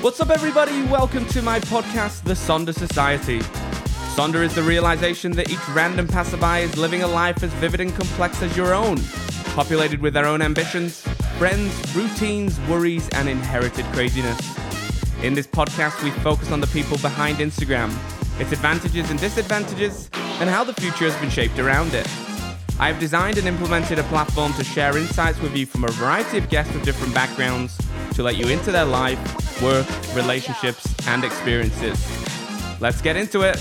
What's up, everybody? Welcome to my podcast, The Sonder Society. Sonder is the realization that each random passerby is living a life as vivid and complex as your own, populated with their own ambitions, friends, routines, worries, and inherited craziness. In this podcast, we focus on the people behind Instagram, its advantages and disadvantages, and how the future has been shaped around it. I have designed and implemented a platform to share insights with you from a variety of guests with different backgrounds to let you into their life, work, relationships, and experiences. Let's get into it.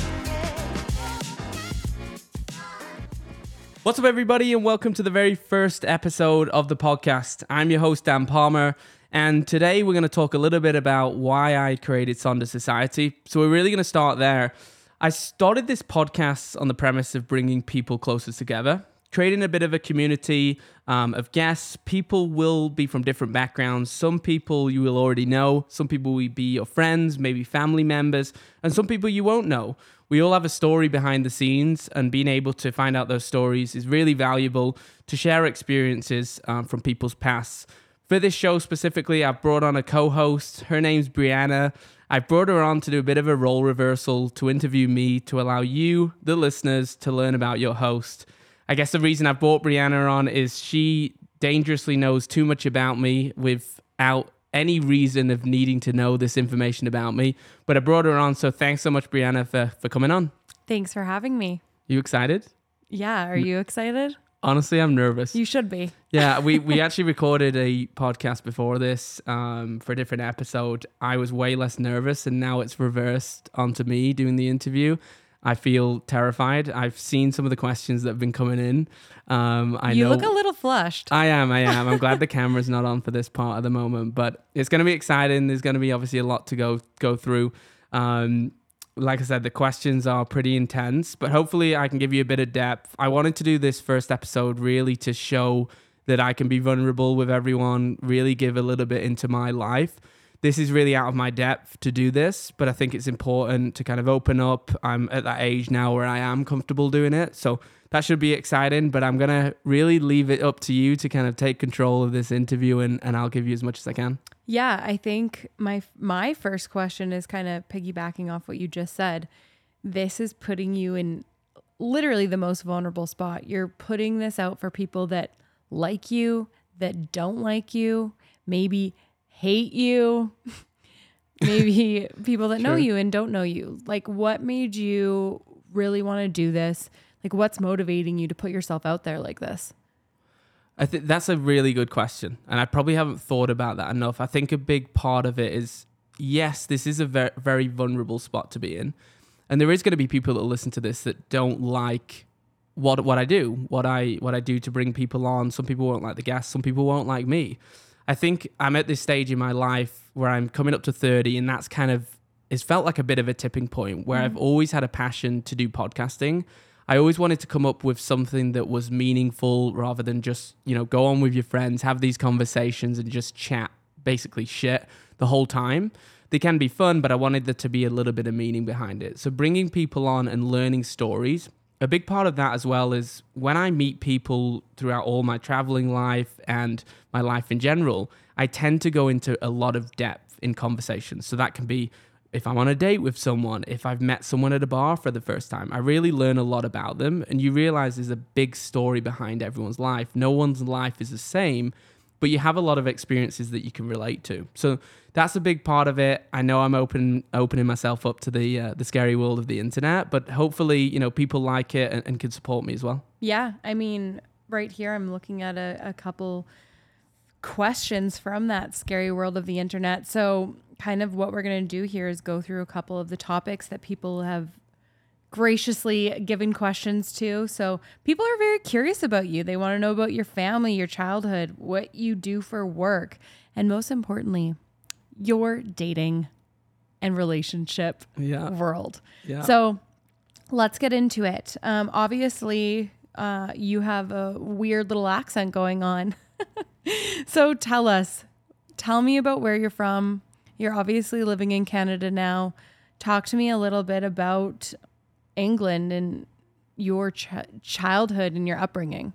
What's up, everybody, and welcome to the very first episode of the podcast. I'm your host, Dan Palmer, and today we're going to talk a little bit about why I created Sonder Society. So, we're really going to start there. I started this podcast on the premise of bringing people closer together creating a bit of a community um, of guests. People will be from different backgrounds. Some people you will already know, some people will be your friends, maybe family members, and some people you won't know. We all have a story behind the scenes, and being able to find out those stories is really valuable to share experiences um, from people's pasts. For this show specifically, I've brought on a co host. Her name's Brianna. I've brought her on to do a bit of a role reversal to interview me to allow you, the listeners, to learn about your host. I guess the reason I brought Brianna on is she dangerously knows too much about me without any reason of needing to know this information about me. But I brought her on, so thanks so much, Brianna, for, for coming on. Thanks for having me. You excited? Yeah. Are you excited? Honestly, I'm nervous. You should be. yeah, we, we actually recorded a podcast before this um, for a different episode. I was way less nervous, and now it's reversed onto me doing the interview. I feel terrified. I've seen some of the questions that have been coming in. Um, I you know look a little flushed. I am. I am. I'm glad the camera's not on for this part at the moment, but it's going to be exciting. There's going to be obviously a lot to go go through. Um, like I said, the questions are pretty intense, but hopefully I can give you a bit of depth. I wanted to do this first episode really to show that I can be vulnerable with everyone, really give a little bit into my life this is really out of my depth to do this, but I think it's important to kind of open up. I'm at that age now where I am comfortable doing it. So that should be exciting, but I'm going to really leave it up to you to kind of take control of this interview and, and I'll give you as much as I can. Yeah, I think my my first question is kind of piggybacking off what you just said. This is putting you in literally the most vulnerable spot. You're putting this out for people that like you, that don't like you, maybe hate you, maybe people that know you and don't know you. Like, what made you really want to do this? Like, what's motivating you to put yourself out there like this? I think that's a really good question. And I probably haven't thought about that enough. I think a big part of it is yes, this is a very, very vulnerable spot to be in. And there is going to be people that listen to this that don't like what what I do, what I what I do to bring people on. Some people won't like the guests, some people won't like me. I think I'm at this stage in my life where I'm coming up to 30, and that's kind of it's felt like a bit of a tipping point where mm. I've always had a passion to do podcasting. I always wanted to come up with something that was meaningful rather than just, you know, go on with your friends, have these conversations and just chat basically shit the whole time. They can be fun, but I wanted there to be a little bit of meaning behind it. So bringing people on and learning stories a big part of that as well is when I meet people throughout all my traveling life and my life in general, I tend to go into a lot of depth in conversations. So that can be if I'm on a date with someone, if I've met someone at a bar for the first time, I really learn a lot about them. And you realize there's a big story behind everyone's life. No one's life is the same, but you have a lot of experiences that you can relate to. So that's a big part of it. I know I'm open opening myself up to the uh, the scary world of the internet, but hopefully, you know, people like it and, and can support me as well. Yeah, I mean, right here, I'm looking at a, a couple questions from that scary world of the internet. So, kind of what we're going to do here is go through a couple of the topics that people have graciously given questions to. So people are very curious about you. They want to know about your family, your childhood, what you do for work, and most importantly, your dating and relationship yeah. world. Yeah. So let's get into it. Um, obviously, uh, you have a weird little accent going on. so tell us, tell me about where you're from. You're obviously living in Canada now. Talk to me a little bit about England and your ch- childhood and your upbringing.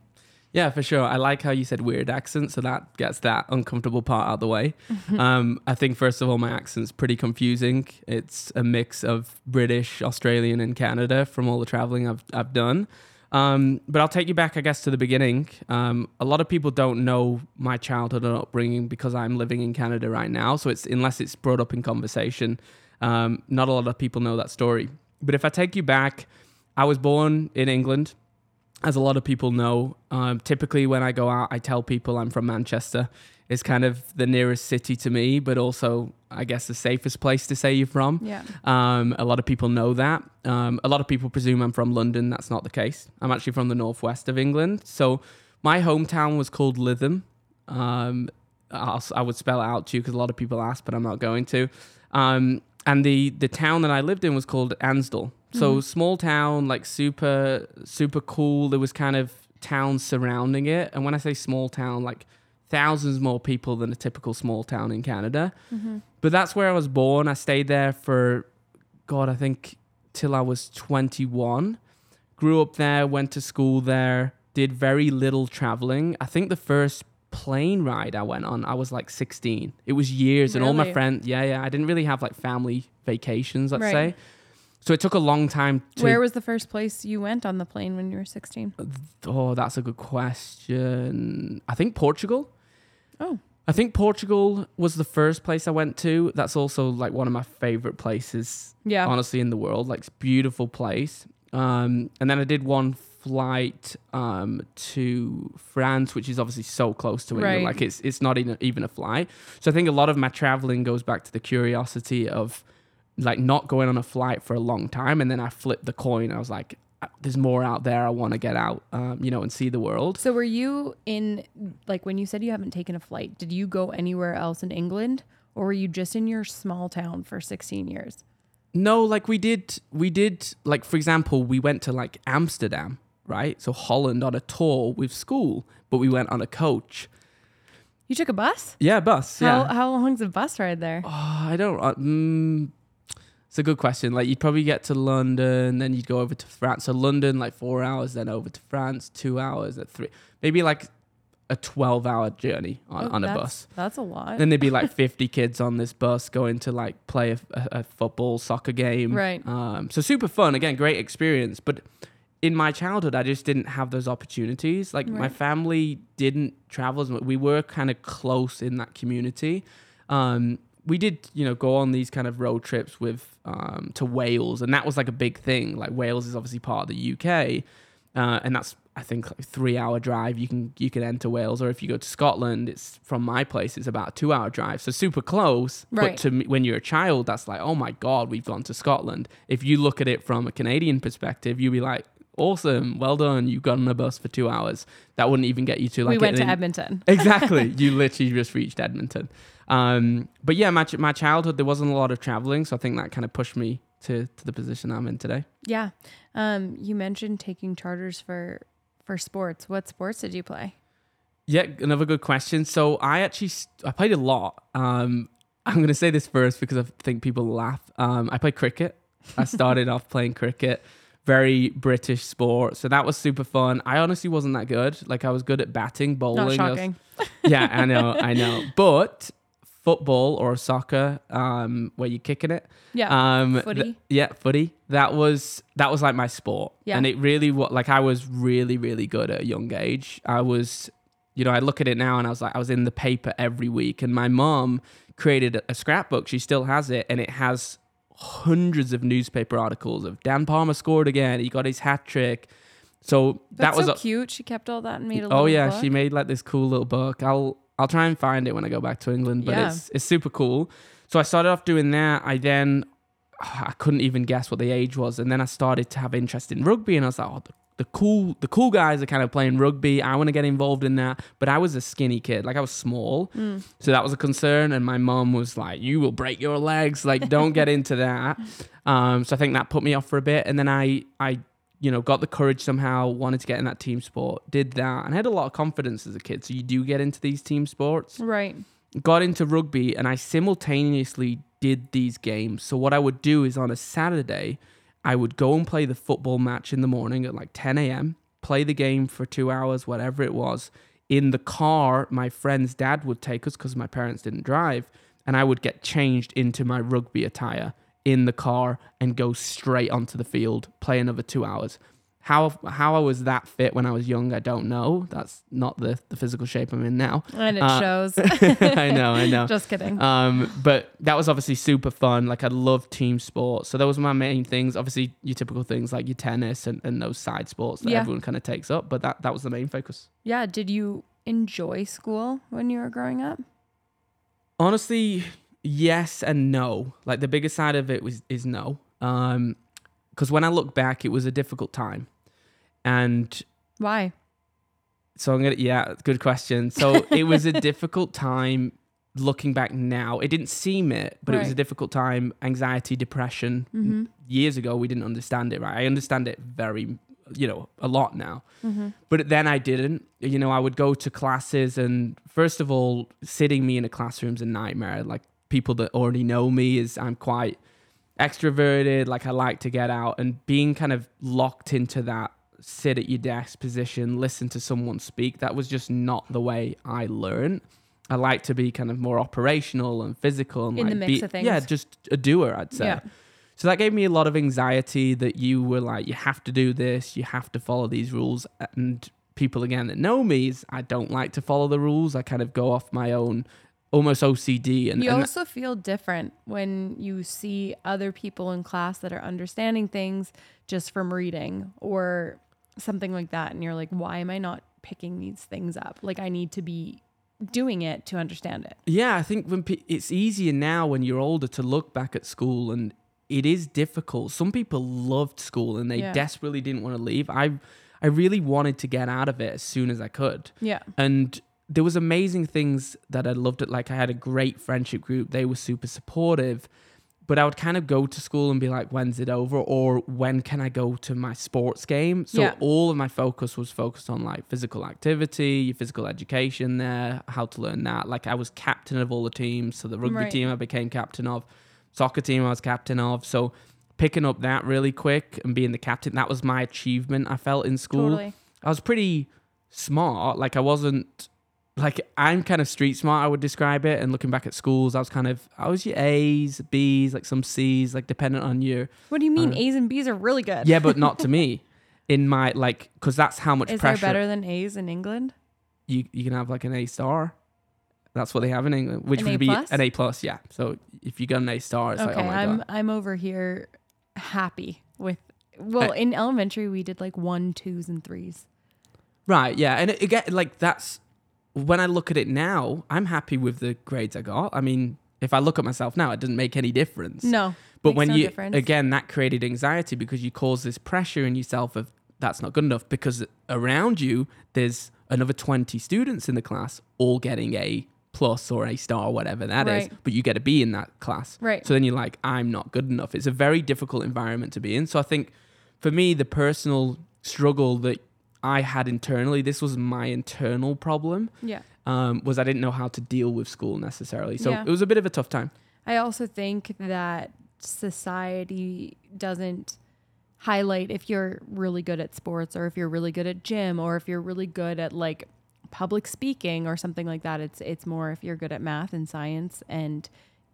Yeah, for sure. I like how you said weird accent, so that gets that uncomfortable part out of the way. um, I think first of all, my accent's pretty confusing. It's a mix of British, Australian, and Canada from all the traveling I've I've done. Um, but I'll take you back, I guess, to the beginning. Um, a lot of people don't know my childhood and upbringing because I'm living in Canada right now. So it's unless it's brought up in conversation, um, not a lot of people know that story. But if I take you back, I was born in England as a lot of people know, um, typically when I go out, I tell people I'm from Manchester. It's kind of the nearest city to me, but also, I guess, the safest place to say you're from. Yeah. Um, a lot of people know that. Um, a lot of people presume I'm from London. That's not the case. I'm actually from the northwest of England. So my hometown was called Lytham. Um, I'll, I would spell it out to you because a lot of people ask, but I'm not going to. Um, and the the town that I lived in was called Ansdell. So mm-hmm. small town, like super super cool. There was kind of towns surrounding it, and when I say small town, like thousands more people than a typical small town in Canada. Mm-hmm. But that's where I was born. I stayed there for, God, I think till I was 21. Grew up there, went to school there, did very little traveling. I think the first plane ride I went on, I was like 16. It was years, and all my friends, yeah, yeah. I didn't really have like family vacations, let's Right. say. So it took a long time to. Where was the first place you went on the plane when you were 16? oh, that's a good question. I think Portugal. Oh. I think Portugal was the first place I went to. That's also like one of my favorite places, Yeah. honestly, in the world. Like, it's a beautiful place. Um, and then I did one flight um, to France, which is obviously so close to England. Right. Like, it's it's not even even a flight. So I think a lot of my traveling goes back to the curiosity of like not going on a flight for a long time, and then I flipped the coin. I was like, "Uh, "There's more out there. I want to get out, um, you know, and see the world." So were you in like when you said you haven't taken a flight, did you go anywhere else in England or were you just in your small town for 16 years? No, like we did, we did, like for example, we went to like Amsterdam, right? So Holland on a tour with school, but we went on a coach. You took a bus? Yeah, bus. How Yeah. how long's a bus ride there? Oh, I don't. Uh, mm, it's a good question. Like you'd probably get to London, then you'd go over to France. So London, like four hours, then over to France, two hours at three, maybe like a twelve-hour journey on, Oh, on a bus. That's a lot. Then there'd be like 50 kids on this bus going to like play a, a, a football, soccer game. Right. Um, so super fun. Again, great experience. But in my childhood, I just didn't have those opportunities. Like my family didn't travel as much. We were kind of close in that community. Um, we did, you know, go on these kind of road trips with um, to Wales, and that was like a big thing. Like Wales is obviously part of the UK, uh, and that's I think like three hour drive. You can you can enter Wales, or if you go to Scotland, it's from my place. It's about a two hour drive, so super close. Right. But to me, when you're a child, that's like, oh my god, we've gone to Scotland. If you look at it from a Canadian perspective, you'd be like, awesome, well done, you've got on a bus for two hours. That wouldn't even get you to like we went to in- Edmonton. exactly. You literally just reached Edmonton. Um, but yeah, my, my childhood, there wasn't a lot of traveling. So I think that kind of pushed me to, to the position I'm in today. Yeah. Um, you mentioned taking charters for for sports. What sports did you play? Yeah, another good question. So I actually, st- I played a lot. Um, I'm going to say this first because I think people laugh. Um, I played cricket. I started off playing cricket, very British sport. So that was super fun. I honestly wasn't that good. Like I was good at batting, bowling. Not I was- shocking. yeah, I know, I know. But football or soccer, um, where you're kicking it, Yeah. um, Footy? th- yeah, footy. That was that was like my sport, Yeah. and it really what like I was really really good at a young age. I was, you know, I look at it now and I was like I was in the paper every week, and my mom created a scrapbook. She still has it, and it has hundreds of newspaper articles of Dan Palmer scored again. He got his hat trick. So That's that was so a- cute. She kept all that and made a Oh yeah, book. she made like this cool little book. I'll I'll try and find it when I go back to England, but Yeah. it's it's super cool. So I started off doing that. I then I couldn't even guess what the age was, and then I started to have interest in rugby, and I was like, oh, the, the cool the cool guys are kind of playing rugby. I want to get involved in that, but I was a skinny kid, like I was small, Mm. so that was a concern. And my mom was like, "You will break your legs. Like, don't get into that." Um, so I think that put me off for a bit, and then I I you know got the courage somehow, wanted to get in that team sport, did that, and I had a lot of confidence as a kid. So you do get into these team sports Right. got into rugby and I simultaneously did these games. So what I would do is on a Saturday, I would go and play the football match in the morning at like 10 a.m. play the game for two hours, whatever it was. In the car, my friend's dad would take us because my parents didn't drive, and I would get changed into my rugby attire in the car and go straight onto the field, play another two hours. How how I was that fit when I was young, I don't know. That's not the, the physical shape I'm in now. And it Uh, shows. I know, I know. Just kidding. Um, but that was obviously super fun. Like I love team sports. So those were my main things. Obviously your typical things like your tennis and, and those side sports that Yeah. everyone kind of takes up. But that, that was the main focus. yeah. Did you enjoy school when you were growing up? Honestly, yes and no. Like the biggest side of it was is no. Um, because when I look back, it was a difficult time, and Why? so I'm gonna yeah, good question. So it was a difficult time. Looking back now, it didn't seem it, but it was a difficult time. Anxiety, depression. Mm-hmm. Years ago, we didn't understand it. Right, I understand it very, you know, a lot now. Mm-hmm. But then I didn't. You know, I would go to classes, and first of all, sitting me in a classroom's a nightmare. Like people that already know me is I'm quite extroverted. Like I like to get out, and being kind of locked into that sit at your desk position, listen to someone speak. That was just not the way I learned. I like to be kind of more operational and physical and In the mix be, of things. Yeah, just a doer, I'd say. Yeah. So that gave me a lot of anxiety that you were like, you have to do this, you have to follow these rules. And people again that know me is I don't like to follow the rules. I kind of go off my own almost OCD and, you and also feel different when you see other people in class that are understanding things just from reading or something like that. And you're like, why am I not picking these things up? Like, I need to be doing it to understand it. Yeah, I think when pe- it's easier now when you're older to look back at school and it is difficult. Some people loved school and they Yeah. desperately didn't want to leave. I I really wanted to get out of it as soon as I could. Yeah. And there was amazing things that I loved it like I had a great friendship group. They were super supportive. But I would kind of go to school and be like, when's it over? Or when can I go to my sports game? So Yeah. all of my focus was focused on like physical activity, your physical education there, how to learn that. Like I was captain of all the teams. So the rugby Right. team I became captain of, soccer team I was captain of. So picking up that really quick and being the captain, that was my achievement I felt in school. Totally. I was pretty smart. Like I wasn't like I'm kind of street smart. I would describe it. And looking back at schools, I was kind of I was your A's, B's, like some C's, like dependent on you. What do you mean? Uh, A's and B's are really good. yeah, but not to me. In my like, because that's how much Is pressure there better than A's in England? you you can have like an A star. That's what they have in England, which An would A be plus? an A plus. Yeah. So if you got an A star, it's okay, like oh my I'm god. I'm over here happy with. Well, I- in elementary we did like one, twos, and threes. Right. Yeah. And again, like that's when I look at it now, I'm happy with the grades I got. I mean, if I look at myself now, it doesn't make any difference. No, But when no you difference. again, that created anxiety because you cause this pressure in yourself of that's not good enough because around you there's another 20 students in the class all getting a plus or a star or whatever that is, Right. but you get a B in that class. Right. So then you're like I'm not good enough. It's a very difficult environment to be in. So I think for me the personal struggle that I had internally, this was my internal problem, yeah. um, was I didn't know how to deal with school necessarily. So Yeah. it was a bit of a tough time. I also think that society doesn't highlight if you're really good at sports or if you're really good at gym or if you're really good at like public speaking or something like that. It's it's more if you're good at math and science and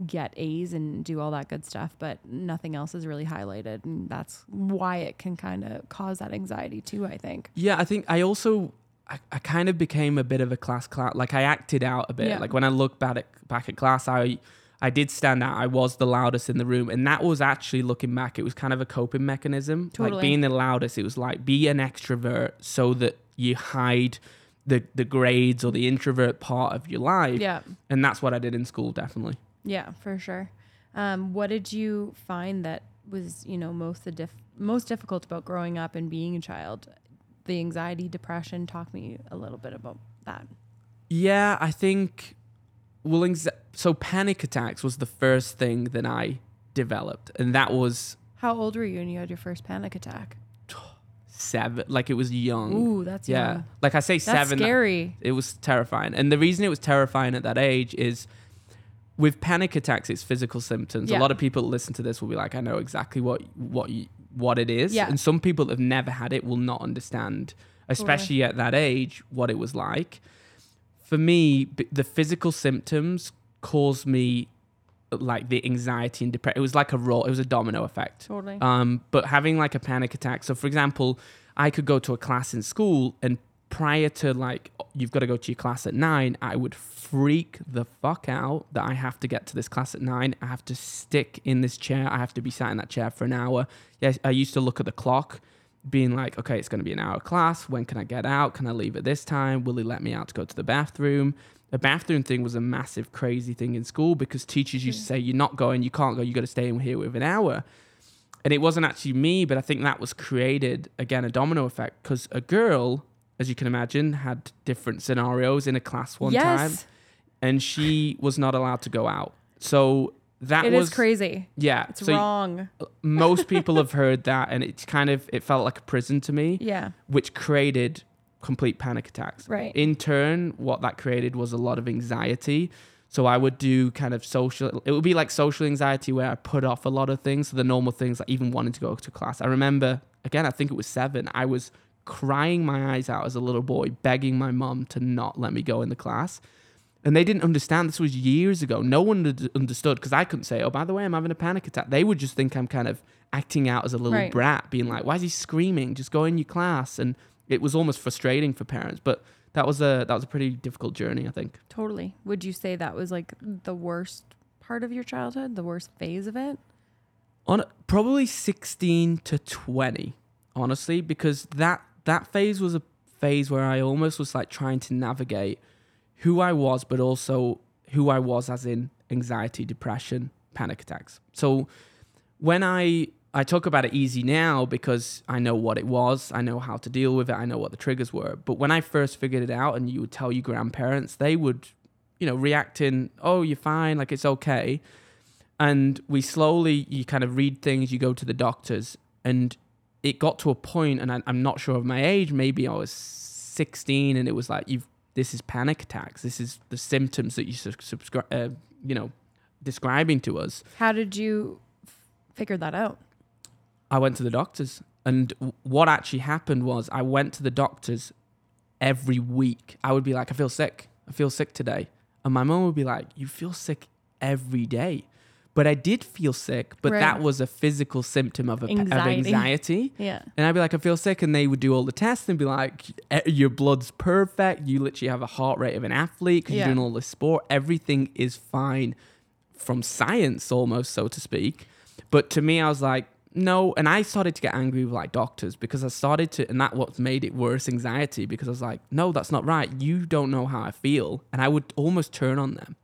get A's and do all that good stuff, but nothing else is really highlighted and that's why it can kind of cause that anxiety too, I think. Yeah, I think I also I, I kind of became a bit of a class clown. Like I acted out a bit. Yeah. Like when I look back at back at class, I I did stand out. I was the loudest in the room, and that was actually looking back. It was kind of a coping mechanism. Like being the loudest, it was like be an extrovert so that you hide the the grades or the introvert part of your life. Yeah. and that's what I did in school, definitely. Yeah, for sure. Um, what did you find that was, you know, most the diff- most difficult about growing up and being a child? The anxiety, depression. Talk me a little bit about that. Yeah, I think. Well, so panic attacks was the first thing that I developed, and that was How old were you when you had your first panic attack? seven. Like it was young. Ooh, that's yeah, young. like I say, That's seven. scary. It was terrifying, and the reason it was terrifying at that age is. With panic attacks, it's physical symptoms. Yeah. A lot of people that listen to this will be like, "I know exactly what what you, what it is," Yeah. and some people that have never had it will not understand especially at that age, what it was like. For me, b- the physical symptoms caused me like the anxiety and depression. It was like a roll. It was a domino effect. Totally. Um, but having like a panic attack. So, for example, I could go to a class in school, and prior to like you've got to go to your class at nine, I would freak the fuck out that I have to get to this class at nine. I have to stick in this chair. I have to be sat in that chair for an hour. Yes, I used to look at the clock, being like, okay, it's going to be an hour class. When can I get out? Can I leave at this time? Will he let me out to go to the bathroom? The bathroom thing was a massive, crazy thing in school because teachers used to hmm. say, you're not going, you can't go, you got to stay in here with an hour. And it wasn't actually me, but I think that was created, again, a domino effect because a girl, as you can imagine, had different scenarios in a class one time and she was not allowed to go out. So that It was is crazy. Yeah. It's so wrong. most people have heard that and it's kind of it felt like a prison to me, Yeah. which created complete panic attacks. Right. In turn, what that created was a lot of anxiety. So I would do kind of social it would be like social anxiety where I put off a lot of things, so the normal things like even wanting to go to class. I remember again, I think it was 7, I was crying my eyes out as a little boy, begging my mum to not let me go in the class. And they didn't understand. This was years ago. No one understood because I couldn't say, oh, by the way, I'm having a panic attack. They would just think I'm kind of acting out as a little Right. brat, being like, why is he screaming? Just go in your class. And it was almost frustrating for parents. But that was a that was a pretty difficult journey, I think. Totally. Would you say that was like the worst part of your childhood, the worst phase of it? On probably 16 to 20, honestly, because that that phase was a phase where I almost was like trying to navigate who I was, but also who I was as in anxiety, depression, panic attacks. So when I I talk about it easy now because I know what it was, I know how to deal with it, I know what the triggers were. But when I first figured it out and you would tell your grandparents, they would, you know, react in, "Oh, you're fine, like it's okay." And we slowly you kind of read things, you go to the doctors and it got to a point and I, I'm not sure of my age, maybe I was 16 and it was like you've this is panic attacks. This is the symptoms that you subscribe uh, you know, describing to us. How did you f- figure that out? I went to the doctors. And w- what actually happened was I went to the doctors every week. I would be like, I feel sick. I feel sick today. And my mom would be like, You feel sick every day. But I did feel sick, but Right. that was a physical symptom of, a, Anxiety. of anxiety. Yeah. And I'd be like, I feel sick. And they would do all the tests and be like, "Eh, Your blood's perfect. You literally have a heart rate of an athlete because Yeah. you're doing all this sport. Everything is fine from science, almost, so to speak. But to me, I was like, no. And I started to get angry with like doctors because I started to, and that what made it worse anxiety because I was like, no, that's not right. You don't know how I feel. And I would almost turn on them.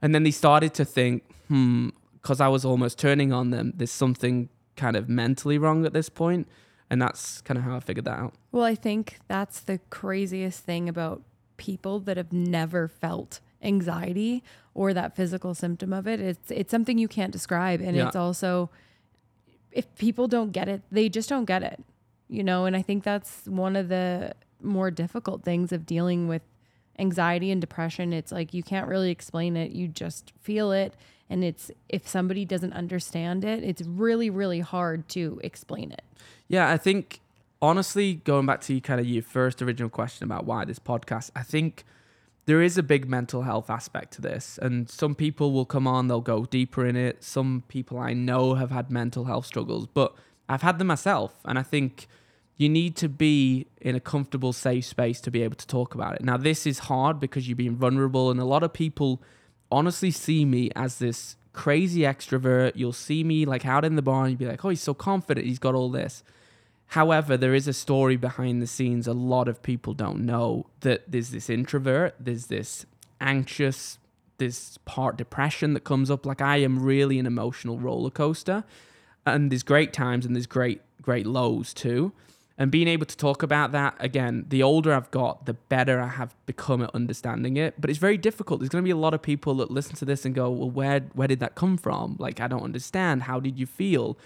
And then they started to think, hmm, because I was almost turning on them, there's something kind of mentally wrong at this point. And that's kind of how I figured that out. Well, I think that's the craziest thing about people that have never felt anxiety or that physical symptom of it. It's it's something you can't describe and Yeah. it's also if people don't get it, they just don't get it. You know, and I think that's one of the more difficult things of dealing with anxiety and depression. It's like you can't really explain it. You just feel it and it's if somebody doesn't understand it, it's really really hard to explain it. Yeah, I think honestly, going back to kind of your first original question about why this podcast, I think there is a big mental health aspect to this. And some people will come on, they'll go deeper in it. Some people I know have had mental health struggles, but I've had them myself. And I think you need to be in a comfortable, safe space to be able to talk about it. Now, this is hard because you're being vulnerable, and a lot of people honestly see me as this crazy extrovert. You'll see me like out in the bar and you'd be like, oh, he's so confident, he's got all this. However, there is a story behind the scenes a lot of people don't know that there's this introvert, there's this anxious, this part depression that comes up. Like I am really an emotional roller coaster. And there's great times and there's great, great lows too. And being able to talk about that again, the older I've got, the better I have become at understanding it. But it's very difficult. There's going to be a lot of people that listen to this and go, "Well, where where did that come from? Like, I don't understand. How did you feel?"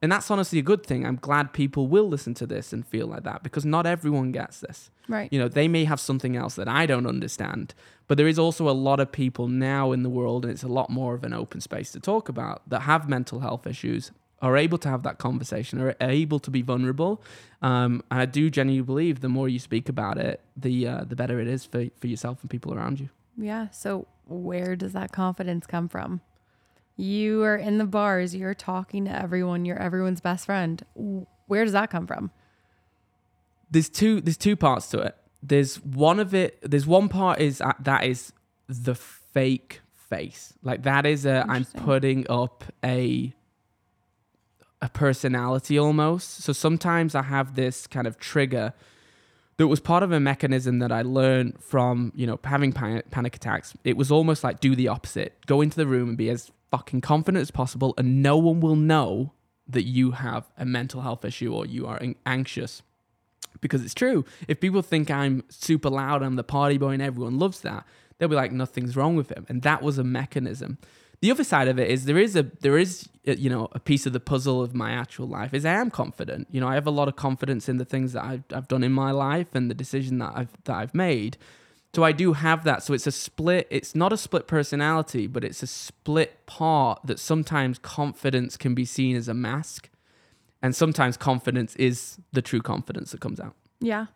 And that's honestly a good thing. I'm glad people will listen to this and feel like that because not everyone gets this. Right. You know, they may have something else that I don't understand. But there is also a lot of people now in the world, and it's a lot more of an open space to talk about, that have mental health issues are able to have that conversation, are able to be vulnerable. Um, and I do genuinely believe the more you speak about it, the uh, the better it is for for yourself and people around you. Yeah. So where does that confidence come from? You are in the bars, you're talking to everyone, you're everyone's best friend. Where does that come from? There's two there's two parts to it. There's one of it there's one part is uh, that is the fake face. Like that is a I'm putting up a a personality almost. So sometimes I have this kind of trigger that was part of a mechanism that I learned from, you know, having panic, attacks. It was almost like do the opposite. Go into the room and be as fucking confident as possible and no one will know that you have a mental health issue or you are anxious. Because it's true. If people think I'm super loud, I'm the party boy and everyone loves that, they'll be like nothing's wrong with him. And that was a mechanism. The other side of it is there is a there is uh, you know a piece of the puzzle of my actual life is I am confident. You know, I have a lot of confidence in the things that I've, I've done in my life and the decision that I've that I've made. So I do have that. So it's a split. It's not a split personality, but it's a split part that sometimes confidence can be seen as a mask, and sometimes confidence is the true confidence that comes out. Yeah.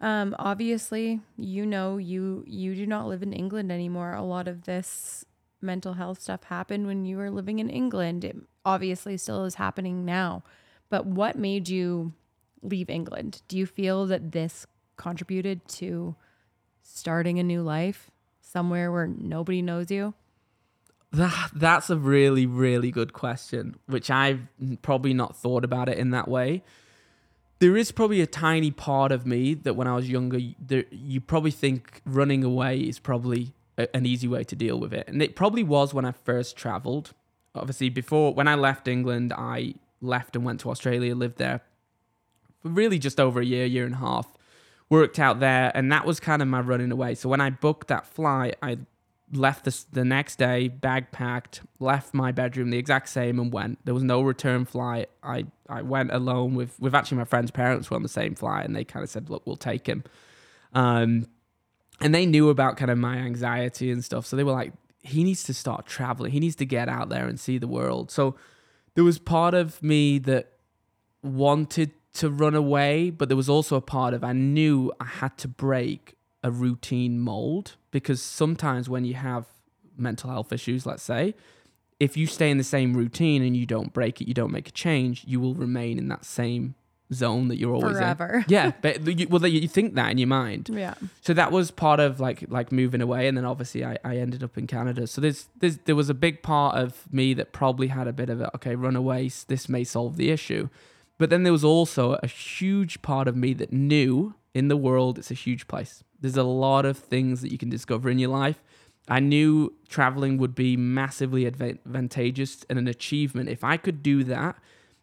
Um, obviously, you know, you you do not live in England anymore. A lot of this mental health stuff happened when you were living in England. It obviously still is happening now. But what made you leave England? Do you feel that this contributed to starting a new life somewhere where nobody knows you? That that's a really really good question, which I've probably not thought about it in that way. There is probably a tiny part of me that when I was younger, there, you probably think running away is probably a, an easy way to deal with it, and it probably was when I first traveled. Obviously, before when I left England, I left and went to Australia, lived there for really just over a year, year and a half. Worked out there, and that was kind of my running away. So when I booked that flight, I left this the next day, bag packed, left my bedroom the exact same, and went. There was no return flight. I I went alone with with actually my friend's parents were on the same flight, and they kind of said, "Look, we'll take him." Um, and they knew about kind of my anxiety and stuff, so they were like, "He needs to start traveling. He needs to get out there and see the world." So there was part of me that wanted to run away, but there was also a part of I knew I had to break a routine mold because sometimes when you have mental health issues, let's say, if you stay in the same routine and you don't break it, you don't make a change, you will remain in that same zone that you're always Forever. in. Yeah, but you, well, you think that in your mind. Yeah. So that was part of like like moving away, and then obviously I, I ended up in Canada. So there's, there's there was a big part of me that probably had a bit of a okay, run away. This may solve the issue, but then there was also a huge part of me that knew in the world it's a huge place. There's a lot of things that you can discover in your life. I knew traveling would be massively advantageous and an achievement if I could do that.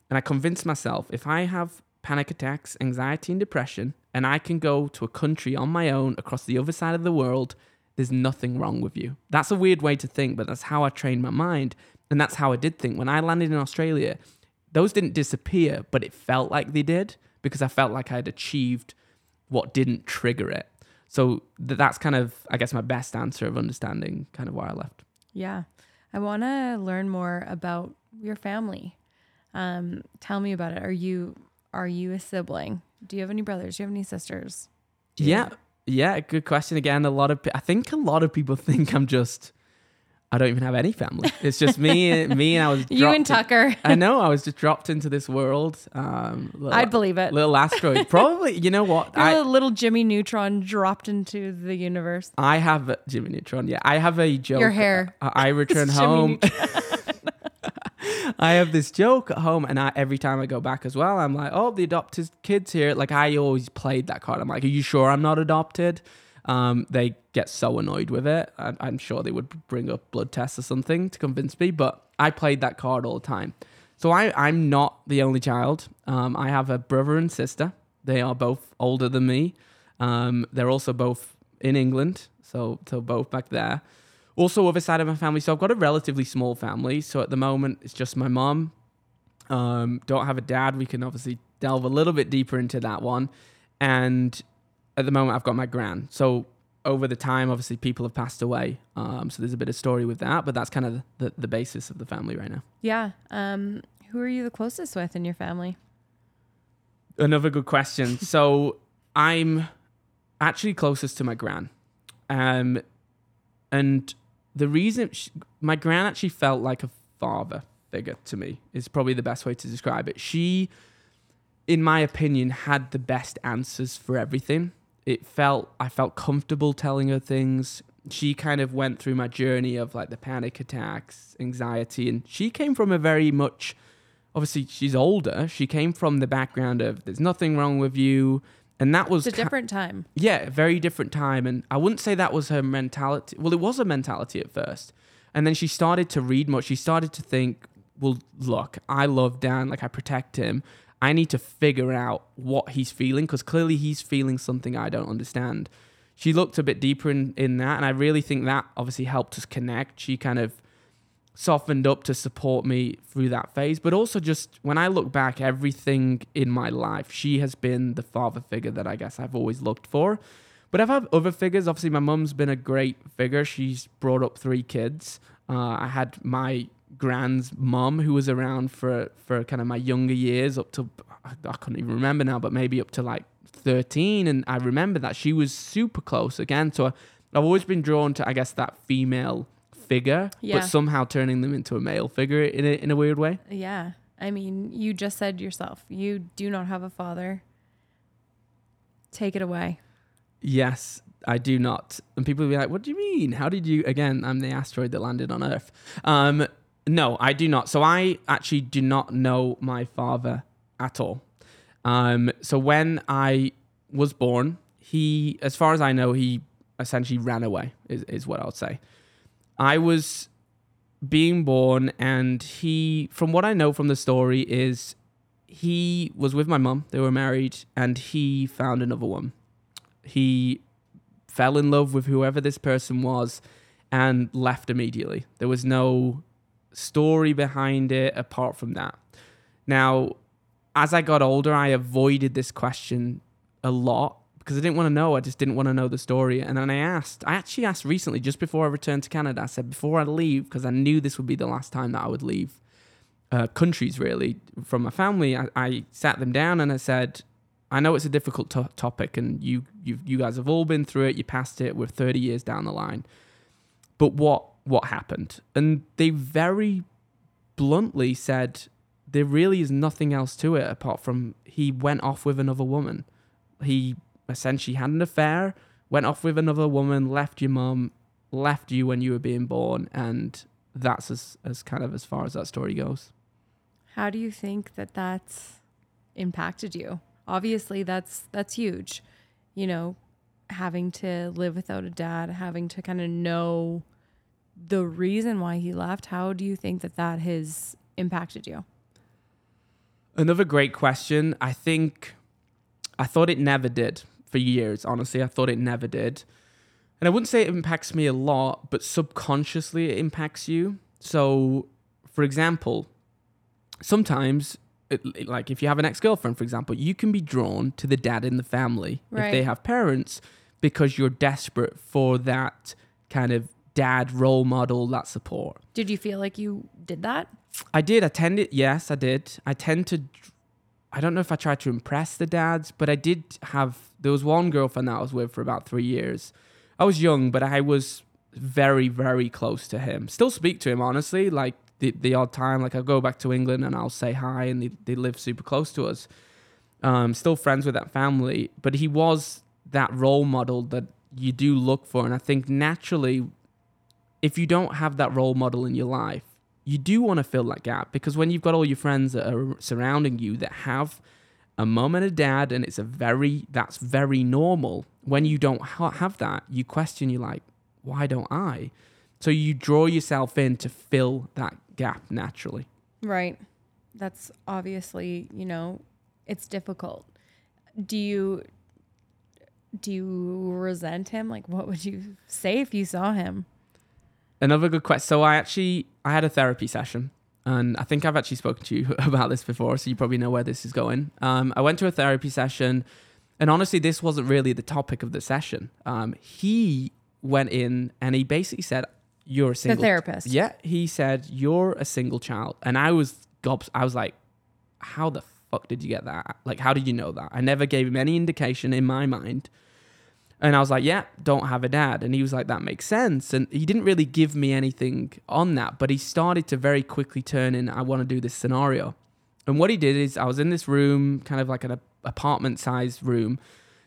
And I convinced myself if I have panic attacks, anxiety, and depression, and I can go to a country on my own across the other side of the world, there's nothing wrong with you. That's a weird way to think, but that's how I trained my mind. And that's how I did think. When I landed in Australia, those didn't disappear, but it felt like they did because I felt like I had achieved what didn't trigger it. So th- that's kind of, I guess, my best answer of understanding kind of why I left. Yeah. I want to learn more about your family. Um, tell me about it. Are you are you a sibling? Do you have any brothers? Do you have any sisters? Do you- Yeah, yeah, good question again. A lot of, pe- I think a lot of people think I'm just, I don't even have any family. It's just me, and me, and I was. You and Tucker. in- I know I was just dropped into this world. Um, little, I'd believe it. little asteroid. Probably, you know what? You're I a little Jimmy Neutron dropped into the universe. I have a- Jimmy Neutron. Yeah, I have a joke. Your hair. I, I return It's Jimmy home. I have this joke at home, and I, every time I go back as well, I'm like, "Oh, the adopted kids here." Like I always played that card. I'm like, "Are you sure I'm not adopted?" Um, they get so annoyed with it. I, I'm sure they would bring up blood tests or something to convince me, but I played that card all the time. So I, I'm not the only child. Um, I have a brother and sister. They are both older than me. Um, they're also both in England, so so both back there. Also, other side of my family. So I've got a relatively small family. So at the moment, it's just my mum. Um, don't have a dad. We can obviously delve a little bit deeper into that one. And at the moment, I've got my gran. So over the time, obviously, people have passed away. Um, so there's a bit of story with that, but that's kind of the, the basis of the family right now. Yeah. Um, Who are you the closest with in your family? Another good question. so I'm actually closest to my gran. Um, and the reason she, my gran actually felt like a father figure to me is probably the best way to describe it. She, in my opinion, had the best answers for everything. It felt I felt comfortable telling her things. She kind of went through my journey of like the panic attacks, anxiety, and she came from a very much obviously she's older. She came from the background of there's nothing wrong with you. And that was It's a ki- different time. yeah, very different time. And I wouldn't say that was her mentality. Well, it was a mentality at first. And then she started to read more. She started to think, well, look, I love Dan. Like, I protect him. I need to figure out what he's feeling because clearly he's feeling something I don't understand. She looked a bit deeper in, in that. And I really think that obviously helped us connect. She kind of softened up to support me through that phase. But also, just when I look back, everything in my life, she has been the father figure that I guess I've always looked for. But I've had other figures. Obviously, my mum's been a great figure. She's brought up three kids. Uh, I had my grand's mum who was around for for kind of my younger years up to I couldn't even remember now, but maybe up to like 13. And I remember that she was super close again. So I've always been drawn to, I guess, that female figure, Yeah. but somehow turning them into a male figure in a, in a weird way. Yeah. I mean, you just said yourself, you do not have a father. Take it away. Yes, I do not. And people will be like, what do you mean? How did you? Again, I'm the asteroid that landed on Earth. Um, no, I do not. So I actually do not know my father at all. Um, so when I was born, he, as far as I know, he essentially ran away, is, is what I would say. I was being born, and he, from what I know from the story, is he was with my mum. They were married, and he found another one. He fell in love with whoever this person was and left immediately. There was no story behind it apart from that. Now, as I got older, I avoided this question a lot because I didn't want to know. I just didn't want to know the story. And then I asked, I actually asked recently, just before I returned to Canada, I said, before I leave, because I knew this would be the last time that I would leave uh, countries really from my family, I, I sat them down and I said, I know it's a difficult to- topic and you, you, you guys have all been through it. You passed it. We're 30 years down the line. But what, what happened? And they very bluntly said, there really is nothing else to it apart from he went off with another woman. He essentially had an affair, went off with another woman, left your mum, left you when you were being born, and that's as, as kind of as far as that story goes. How do you think that that's impacted you? Obviously, that's that's huge. You know, having to live without a dad, having to kind of know the reason why he left. How do you think that that has impacted you? Another great question. I think I thought it never did for years, honestly. I thought it never did. And I wouldn't say it impacts me a lot, but subconsciously it impacts you. So, for example, sometimes, it, like if you have an ex girlfriend, for example, you can be drawn to the dad in the family if they have parents because you're desperate for that kind of dad role model, that support. Did you feel like you did that? I did. I tended. Yes, I did. I tend to. I don't know if I tried to impress the dads, but I did have. There was one girlfriend that I was with for about three years. I was young, but I was very, very close to him. Still speak to him, honestly. Like the, the odd time, like I'll go back to England and I'll say hi, and they, they live super close to us. Um, still friends with that family, but he was that role model that you do look for, and I think naturally, if you don't have that role model in your life, you do want to fill that gap because when you've got all your friends that are surrounding you that have a mum and a dad, and it's a very that's very normal. When you don't ha- have that, you question. You're like, why don't I? So you draw yourself in to fill that gap naturally. Right. That's obviously, you know, it's difficult. Do you do you resent him? Like what would you say if you saw him? Another good question. So I actually I had a therapy session, and I think I've actually spoken to you about this before, so you probably know where this is going. Um, I went to a therapy session, and honestly, this wasn't really the topic of the session. Um, he went in and he basically said, "You're a single." The therapist. Yeah, he said you're a single child, and I was gobs. I was like, how the fuck did you get that? Like, how did you know that? I never gave him any indication in my mind. And I was like, yeah, don't have a dad. And he was like, that makes sense. And he didn't really give me anything on that, but he started to very quickly turn in, I want to do this scenario. And what he did is, I was in this room, kind of like an apartment sized room.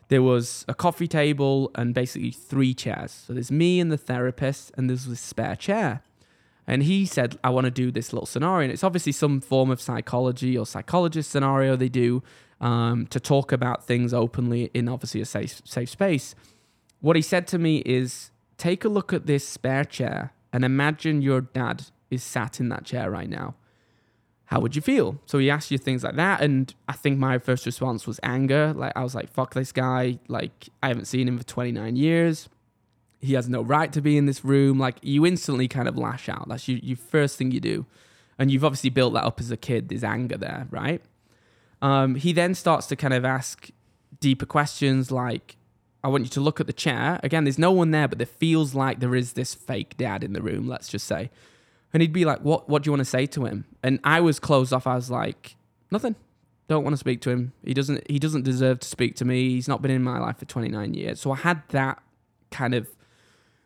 There was a coffee table and basically three chairs. So there's me and the therapist, and there's this spare chair. And he said, I want to do this little scenario. And it's obviously some form of psychology or psychologist scenario they do um, to talk about things openly in obviously a safe, safe space. What he said to me is, take a look at this spare chair and imagine your dad is sat in that chair right now. How would you feel? So he asked you things like that. And I think my first response was anger. Like, I was like, fuck this guy. Like, I haven't seen him for 29 years he has no right to be in this room. Like you instantly kind of lash out. That's you, you first thing you do. And you've obviously built that up as a kid, there's anger there, right? Um, he then starts to kind of ask deeper questions like, I want you to look at the chair. Again, there's no one there, but there feels like there is this fake dad in the room, let's just say. And he'd be like, What what do you want to say to him? And I was closed off. I was like, Nothing. Don't want to speak to him. He doesn't he doesn't deserve to speak to me. He's not been in my life for 29 years. So I had that kind of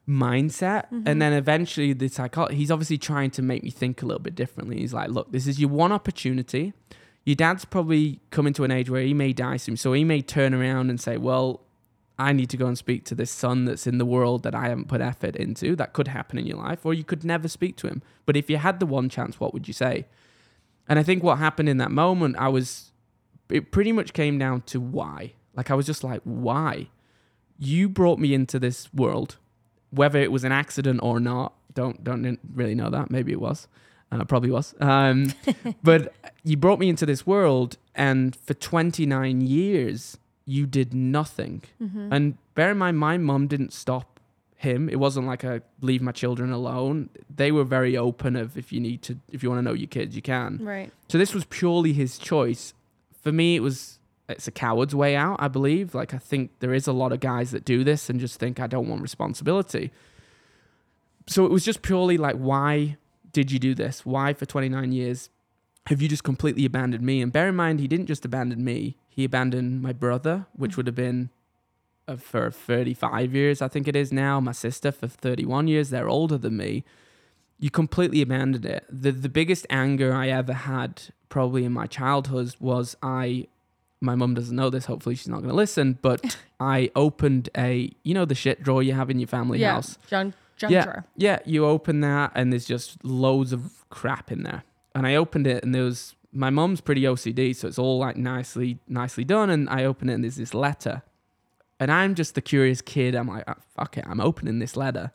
mindset mm-hmm. and then eventually the psychologist he's obviously trying to make me think a little bit differently he's like look this is your one opportunity your dad's probably coming to an age where he may die soon so he may turn around and say well i need to go and speak to this son that's in the world that i haven't put effort into that could happen in your life or you could never speak to him but if you had the one chance what would you say and i think what happened in that moment i was it pretty much came down to why like i was just like why you brought me into this world whether it was an accident or not, don't don't really know that. Maybe it was. Uh, probably was. Um, but you brought me into this world, and for 29 years, you did nothing. Mm-hmm. And bear in mind, my mom didn't stop him. It wasn't like a leave my children alone. They were very open of if you need to, if you want to know your kids, you can. Right. So this was purely his choice. For me, it was it's a coward's way out, I believe. Like I think there is a lot of guys that do this and just think I don't want responsibility. So it was just purely like why did you do this? Why for 29 years have you just completely abandoned me? And bear in mind he didn't just abandon me. He abandoned my brother, which would have been uh, for 35 years, I think it is now, my sister for 31 years. They're older than me. You completely abandoned it. The the biggest anger I ever had probably in my childhood was I my mum doesn't know this. Hopefully, she's not going to listen. But I opened a, you know, the shit drawer you have in your family yeah, house. Junk, junk yeah, drawer. Yeah, you open that, and there's just loads of crap in there. And I opened it, and there was my mum's pretty OCD, so it's all like nicely, nicely done. And I open it, and there's this letter. And I'm just the curious kid. I'm like, oh, fuck it, I'm opening this letter.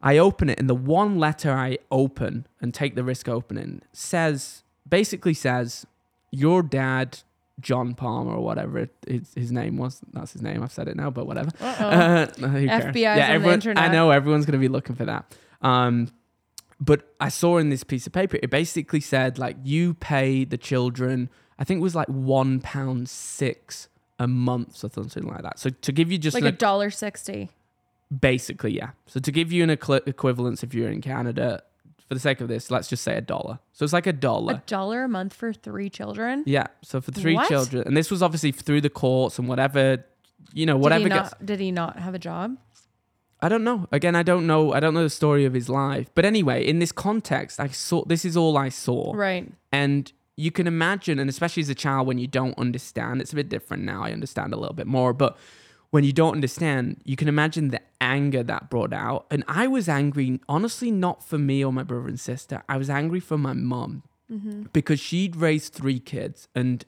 I open it, and the one letter I open and take the risk opening says, basically says, your dad John Palmer or whatever his, his name was. That's his name. I've said it now, but whatever. Uh, FBI yeah, everyone, I know everyone's going to be looking for that. Um, but I saw in this piece of paper, it basically said like you pay the children. I think it was like one pound six a month or something like that. So to give you just like a dollar sixty. Basically, yeah. So to give you an equi- equivalence, if you're in Canada, for the sake of this, let's just say a dollar. So it's like a dollar. A dollar a month for three children? Yeah. So for three What? children. And this was obviously through the courts and whatever, you know, Did whatever he, gets. not, did he not have a job? I don't know. Again, I don't know. I don't know the story of his life. But anyway, in this context, I saw this is all I saw. Right. And you can imagine, and especially as a child, when you don't understand, it's a bit different now. I understand a little bit more. But when you don't understand, you can imagine the anger that brought out. And I was angry, honestly, not for me or my brother and sister. I was angry for my mom mm-hmm. because she'd raised three kids and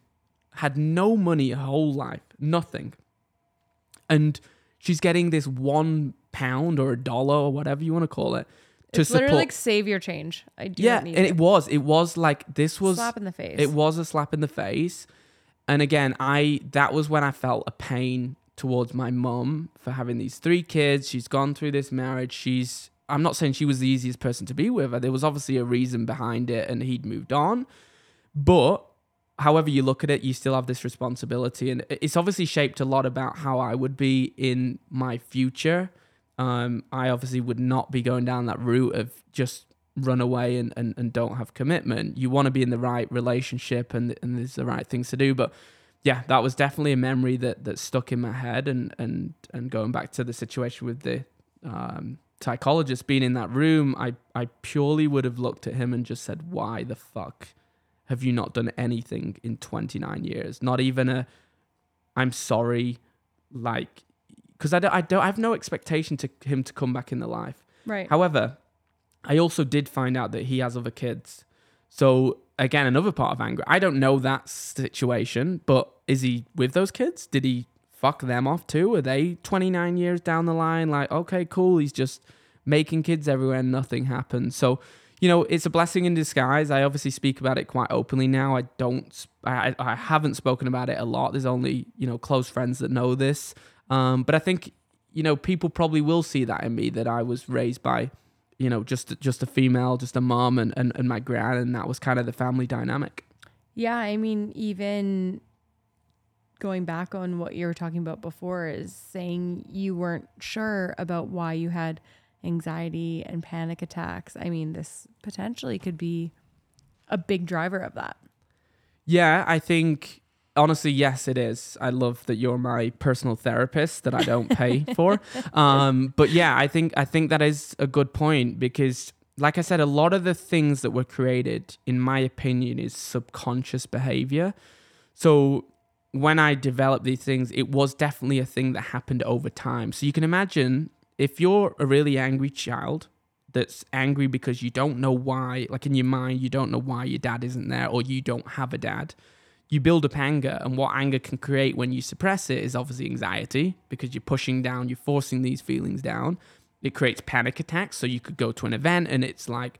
had no money her whole life, nothing. And she's getting this one pound or a dollar or whatever you want to call it to it's support. literally save your change. I do yeah, and it. it was. It was like this was slap in the face. It was a slap in the face. And again, I that was when I felt a pain towards my mom for having these three kids. She's gone through this marriage. She's I'm not saying she was the easiest person to be with. There was obviously a reason behind it and he'd moved on. But however you look at it, you still have this responsibility. And it's obviously shaped a lot about how I would be in my future. Um, I obviously would not be going down that route of just run away and, and, and don't have commitment. You want to be in the right relationship and and there's the right things to do. But yeah, that was definitely a memory that that stuck in my head. And and and going back to the situation with the um, psychologist being in that room, I I purely would have looked at him and just said, "Why the fuck have you not done anything in 29 years? Not even a I'm sorry, like." Because I don't, I don't, I have no expectation to him to come back in the life. Right. However, I also did find out that he has other kids. So again, another part of anger. I don't know that situation, but is he with those kids? Did he fuck them off too? Are they 29 years down the line? Like, okay, cool. He's just making kids everywhere and nothing happens. So, you know, it's a blessing in disguise. I obviously speak about it quite openly now. I don't, I, I haven't spoken about it a lot. There's only, you know, close friends that know this. Um, but I think, you know, people probably will see that in me that I was raised by, you know, just just a female, just a mom and, and, and my gran, and that was kind of the family dynamic. Yeah, I mean, even going back on what you were talking about before is saying you weren't sure about why you had anxiety and panic attacks. I mean, this potentially could be a big driver of that. Yeah, I think honestly, yes, it is. I love that you're my personal therapist that I don't pay for. Um, but yeah, I think I think that is a good point because, like I said, a lot of the things that were created, in my opinion, is subconscious behavior. So when I developed these things, it was definitely a thing that happened over time. So you can imagine if you're a really angry child that's angry because you don't know why, like in your mind, you don't know why your dad isn't there or you don't have a dad you build up anger and what anger can create when you suppress it is obviously anxiety because you're pushing down you're forcing these feelings down it creates panic attacks so you could go to an event and it's like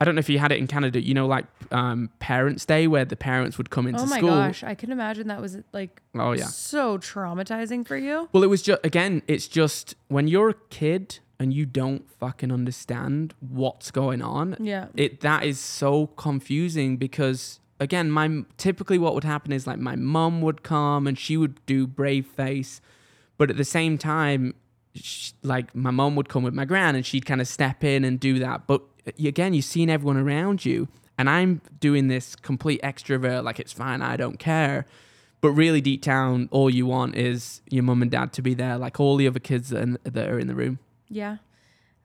i don't know if you had it in canada you know like um, parents day where the parents would come into school. oh my school gosh, I can imagine that was like oh yeah so traumatizing for you. well it was just again it's just when you're a kid and you don't fucking understand what's going on Yeah. it that is so confusing because again my typically what would happen is like my mum would come and she would do brave face but at the same time sh like my mum would come with my gran and she'd kind of step in and do that. But uh, again you've seen everyone around you and i'm doing this complete extrovert like it's fine i don't care. But really deep down all you want is your mum and dad to be there like all the other kids that are, that are in the room. Yeah.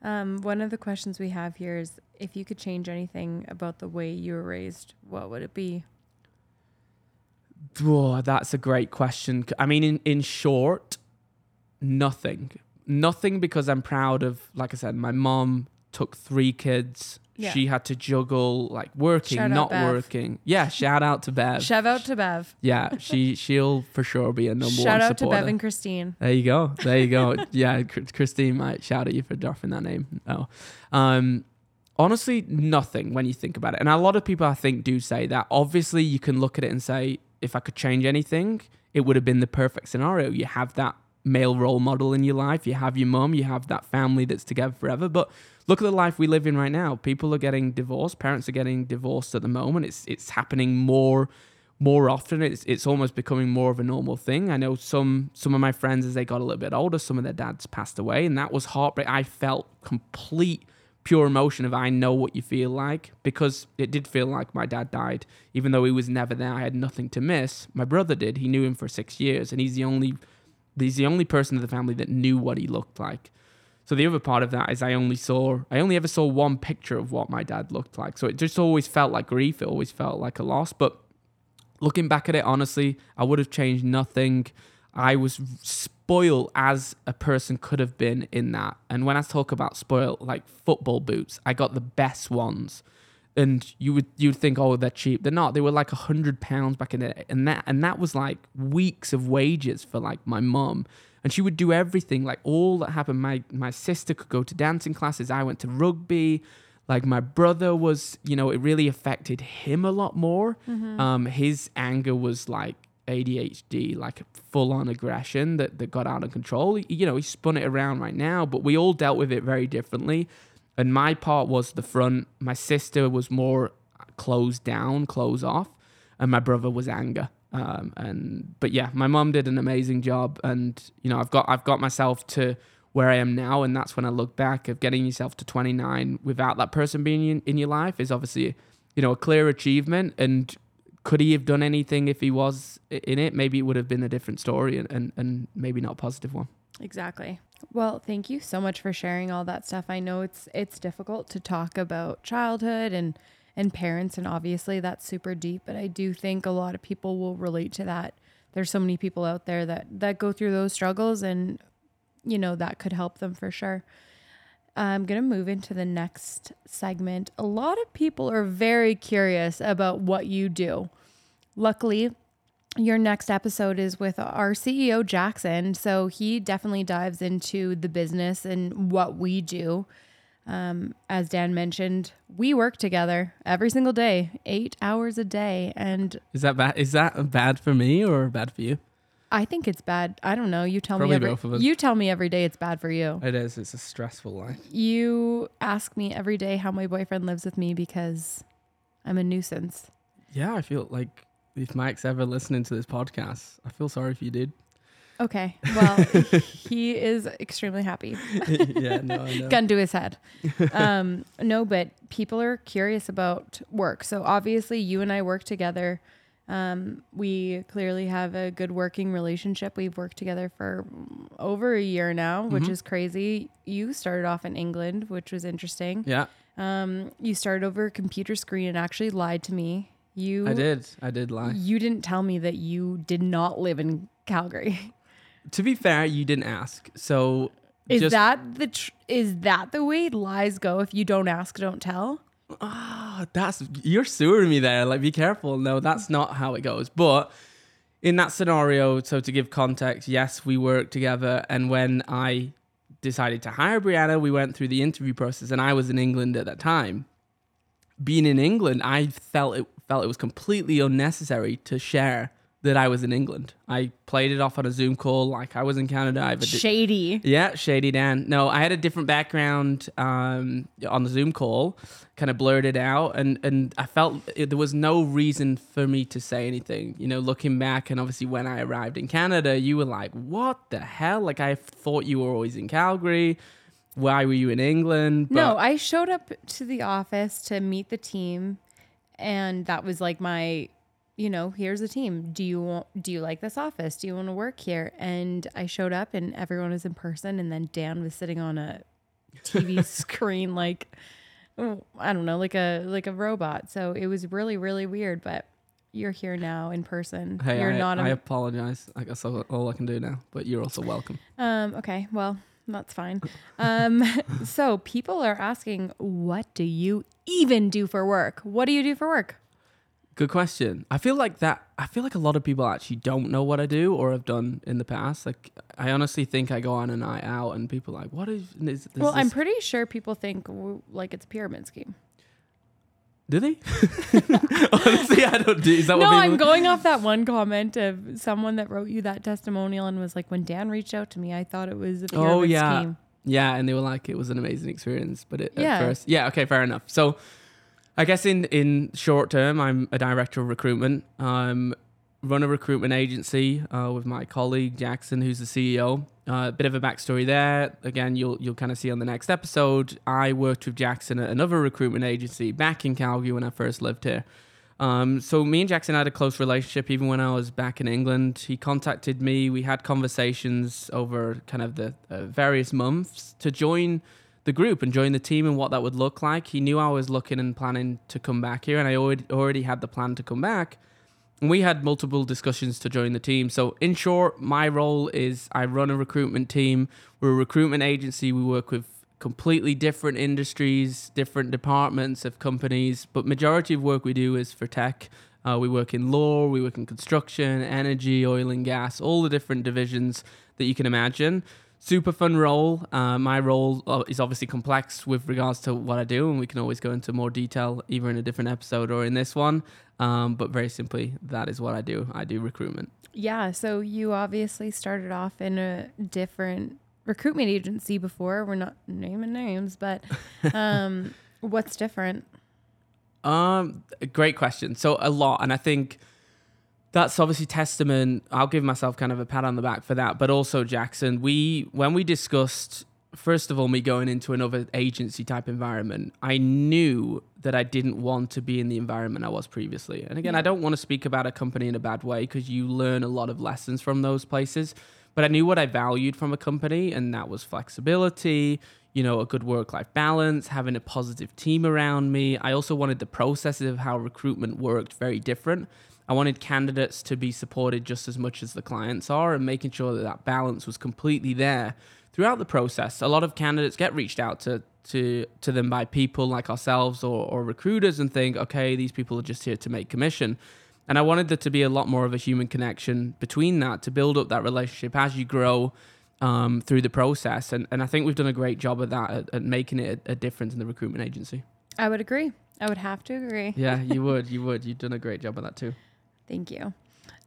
Um, one of the questions we have here is if you could change anything about the way you were raised, what would it be? Oh, that's a great question. I mean, in, in short, nothing. Nothing because I'm proud of, like I said, my mom took three kids. Yeah. She had to juggle like working, Shout not working. Yeah, shout out to Bev. Shout out to Bev. yeah, she she'll for sure be a number Shout one Shout out to. Bev and Christine. There you go. There you go. yeah, Christine might shout at you for dropping that name. No. Um, honestly, nothing when you think about it. And a lot of people, I think, do say that. Obviously, you can look at it and say, if I could change anything, it would have been the perfect scenario. You have that male role model in your life. You have your mum. You have that family that's together forever. But look at the life we live in right now. People are getting divorced. Parents are getting divorced at the moment. It's it's happening more more often. It's it's almost becoming more of a normal thing. I know some some of my friends as they got a little bit older, some of their dads passed away, and that was heartbreak. I felt complete pure emotion of I know what you feel like because it did feel like my dad died, even though he was never there. I had nothing to miss. My brother did. He knew him for six years, and he's the only he's the only person in the family that knew what he looked like. So the other part of that is I only saw I only ever saw one picture of what my dad looked like. So it just always felt like grief. It always felt like a loss. But looking back at it honestly, I would have changed nothing. I was spoiled as a person could have been in that. And when I talk about spoiled, like football boots, I got the best ones. And you would you'd think, oh, they're cheap. They're not. They were like a hundred pounds back in day. And that and that was like weeks of wages for like my mum. And she would do everything, like all that happened. My my sister could go to dancing classes. I went to rugby. Like my brother was, you know, it really affected him a lot more. Um, his anger was like ADHD, like full on aggression that, that got out of control. You know, he spun it around right now, but we all dealt with it very differently. And my part was the front. My sister was more closed down, close off, and my brother was anger. Um, and but yeah, my mom did an amazing job, and you know, I've got I've got myself to where I am now. And that's when I look back of getting yourself to 29 without that person being in, in your life is obviously, you know, a clear achievement. And could he have done anything if he was in it? Maybe it would have been a different story and, and, and maybe not a positive one. Exactly. Well, thank you so much for sharing all that stuff. I know it's it's difficult to talk about childhood and and parents and obviously that's super deep, but I do think a lot of people will relate to that. There's so many people out there that that go through those struggles and you know that could help them for sure. I'm going to move into the next segment. A lot of people are very curious about what you do. Luckily, your next episode is with our CEO, Jackson. So he definitely dives into the business and what we do. Um, as Dan mentioned, we work together every single day, eight hours a day. And Is that bad? Is that bad for me or bad for you? I think it's bad. I don't know. You tell Probably me every, both of us. you tell me every day it's bad for you. It is. It's a stressful life. You ask me every day how my boyfriend lives with me because I'm a nuisance. Yeah, I feel like if Mike's ever listening to this podcast, I feel sorry if you did. Okay. Well, he is extremely happy. yeah, no, know. gun to his head. Um, no, but people are curious about work. So obviously, you and I work together. Um, we clearly have a good working relationship. We've worked together for over a year now, which Mhm. is crazy. You started off in England, which was interesting. Yeah, Um, you started over a computer screen and actually lied to me. You I did. I did lie. You didn't tell me that you did not live in Calgary. To be fair, you didn't ask. So Is just that the tr- is that the way lies go? If you don't ask, don't tell. Ah, that's you're suing me there. Like, be careful. No, that's not how it goes. But in that scenario, so to give context, yes, we worked together, and when I decided to hire Brianna, we went through the interview process, and I was in England at that time. Being in England, I felt it felt it was completely unnecessary to share that I was in England. I played it off on a Zoom call like I was in Canada. I a di- Shady. yeah, Shady Dan. No, I had a different background um, on the Zoom call, kind of blurred it out, and and I felt it, there was no reason for me to say anything. You know, looking back, and obviously when I arrived in Canada, you were like, "What the hell?" Like I thought you were always in Calgary. Why were you in England? no, I showed up to the office to meet the team, and that was like my, you know, here's the team. Do you want? Do you like this office? Do you want to work here? And I showed up, and everyone was in person, and then Dan was sitting on a TV screen, like oh, I don't know, like a like a robot. So it was really really weird, but. You're here now in person. Hey, You're I, not. I a, apologize. I guess all, all I can do now. But you're also welcome. Um, okay, well, that's fine. Um, so people are asking, what do you even do for work? What do you do for work? Good question. I feel like that. I feel like a lot of people actually don't know what I do or have done in the past. Like, I honestly think I go on a night out and people are like, "What is?" is, is well, I'm pretty sure people think like it's a pyramid scheme. Do they? honestly, I don't do. Is that No, what? I'm going off that one comment of someone that wrote you that testimonial and was like, when Dan reached out to me, I thought it was a oh, pyramid Oh, yeah. scheme. Yeah, and they were like, it was an amazing experience, but it, Yeah. at first, yeah, okay, fair enough. So, I guess in in short term, I'm a director of recruitment. Um, run a recruitment agency uh, with my colleague Jackson, who's the CEO. A bit of a backstory there. Again, you'll you'll kind of see on the next episode. I worked with Jackson at another recruitment agency back in Calgary when I first lived here. Um, so me and Jackson had a close relationship even when I was back in England. He contacted me. We had conversations over kind of the uh, various months to join the group and join the team and what that would look like. He knew I was looking and planning to come back here, and I already already had the plan to come back. And we had multiple discussions to join the team. So, in short, my role is I run a recruitment team. We're a recruitment agency. We work with completely different industries, different departments of companies, but majority of work we do is for tech. Uh, we work in law, we work in construction, energy, oil and gas, all the different divisions that you can imagine. Super fun role. Uh, my role uh, is obviously complex with regards to what I do, and we can always go into more detail either in a different episode or in this one. Um, but very simply, that is what I do. I do recruitment. Yeah. So you obviously started off in a different recruitment agency before. We're not naming names, but um, what's different? Um, great question. So a lot, and I think that's obviously testament. I'll give myself kind of a pat on the back for that. But also, Jackson, we when we discussed first of all me going into another agency type environment, I knew that I didn't want to be in the environment I was previously. And again, I don't want to speak about a company in a bad way because you learn a lot of lessons from those places. But I knew what I valued from a company, and that was flexibility, you know, a good work life balance, having a positive team around me. I also wanted the processes of how recruitment worked very different. I wanted candidates to be supported just as much as the clients are and making sure that that balance was completely there throughout the process. A lot of candidates get reached out to to to them by people like ourselves or, or recruiters and think, okay, these people are just here to make commission. And I wanted there to be a lot more of a human connection between that to build up that relationship as you grow um, through the process. And, and I think we've done a great job of that at, at making it a, a difference in the recruitment agency. I would agree. I would have to agree. Yeah, you would. You would. You've done a great job of that too. Thank you.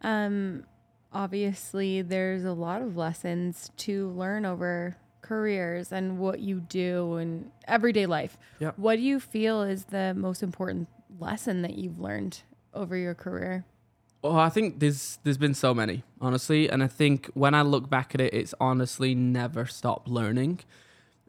Um, obviously, there's a lot of lessons to learn over careers and what you do in everyday life. Yep. What do you feel is the most important lesson that you've learned over your career? Oh, I think there's there's been so many, honestly, and I think when I look back at it, it's honestly never stop learning.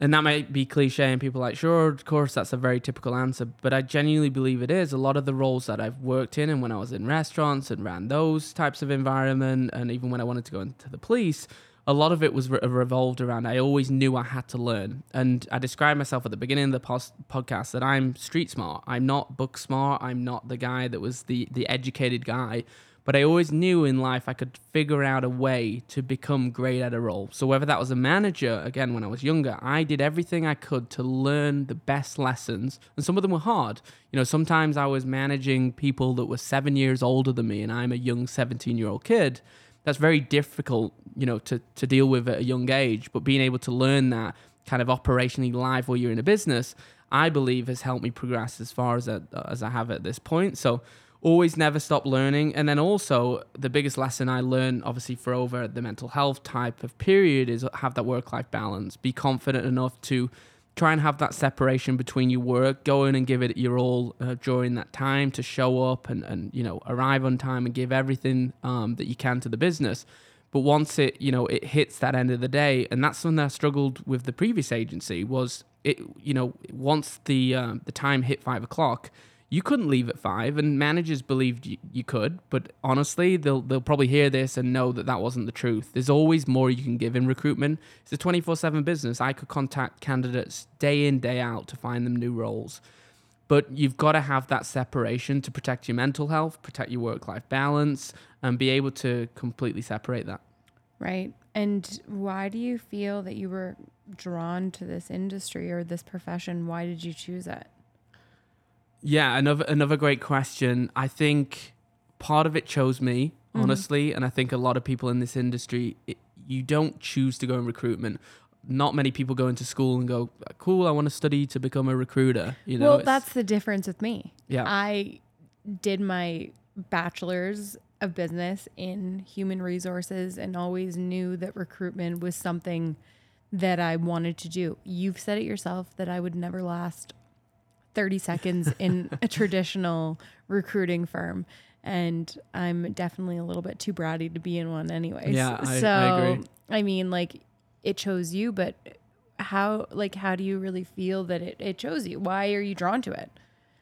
And that might be cliche, and people like, sure, of course, that's a very typical answer, but I genuinely believe it is. A lot of the roles that I've worked in, and when I was in restaurants and ran those types of environment, and even when I wanted to go into the police, a lot of it was re- revolved around I always knew I had to learn. And I described myself at the beginning of the pos- podcast that I'm street smart. I'm not book smart. I'm not the guy that was the the educated guy. But I always knew in life I could figure out a way to become great at a role. So whether that was a manager, again, when I was younger, I did everything I could to learn the best lessons. And some of them were hard. You know, sometimes I was managing people that were seven years older than me, and I'm a young 17 year old kid. That's very difficult, you know, to, to deal with at a young age. But being able to learn that kind of operationally live while you're in a business, I believe has helped me progress as far as, as I have at this point. So, always never stop learning. And then also the biggest lesson I learned, obviously for over the mental health type of period, is have that work life balance. Be confident enough to try and have that separation between your work, go in and give it your all uh, during that time to show up and, and you know arrive on time and give everything um, that you can to the business. But once it you know it hits that end of the day, and that's something I struggled with the previous agency was it you know once the um, the time hit five o'clock you couldn't leave at five, and managers believed you, you could. But honestly, they'll they'll probably hear this and know that that wasn't the truth. There's always more you can give in recruitment. It's a 24/7 business. I could contact candidates day in day out to find them new roles. But you've got to have that separation to protect your mental health, protect your work life balance, and be able to completely separate that. Right. And why do you feel that you were drawn to this industry or this profession? Why did you choose it? Yeah, another another great question. I think part of it chose me, Mm-hmm. honestly, and I think a lot of people in this industry, it, you don't choose to go in recruitment. Not many people go into school and go, "Cool, I want to study to become a recruiter." You know, well, that's the difference with me. yeah, I did my bachelor's of business in human resources and always knew that recruitment was something that I wanted to do. You've said it yourself that I would never last 30 seconds in a traditional recruiting firm. And I'm definitely a little bit too bratty to be in one anyways. Yeah, I- I so, agree. I mean, like it chose you, but how, like, how do you really feel that it, it chose you? Why are you drawn to it?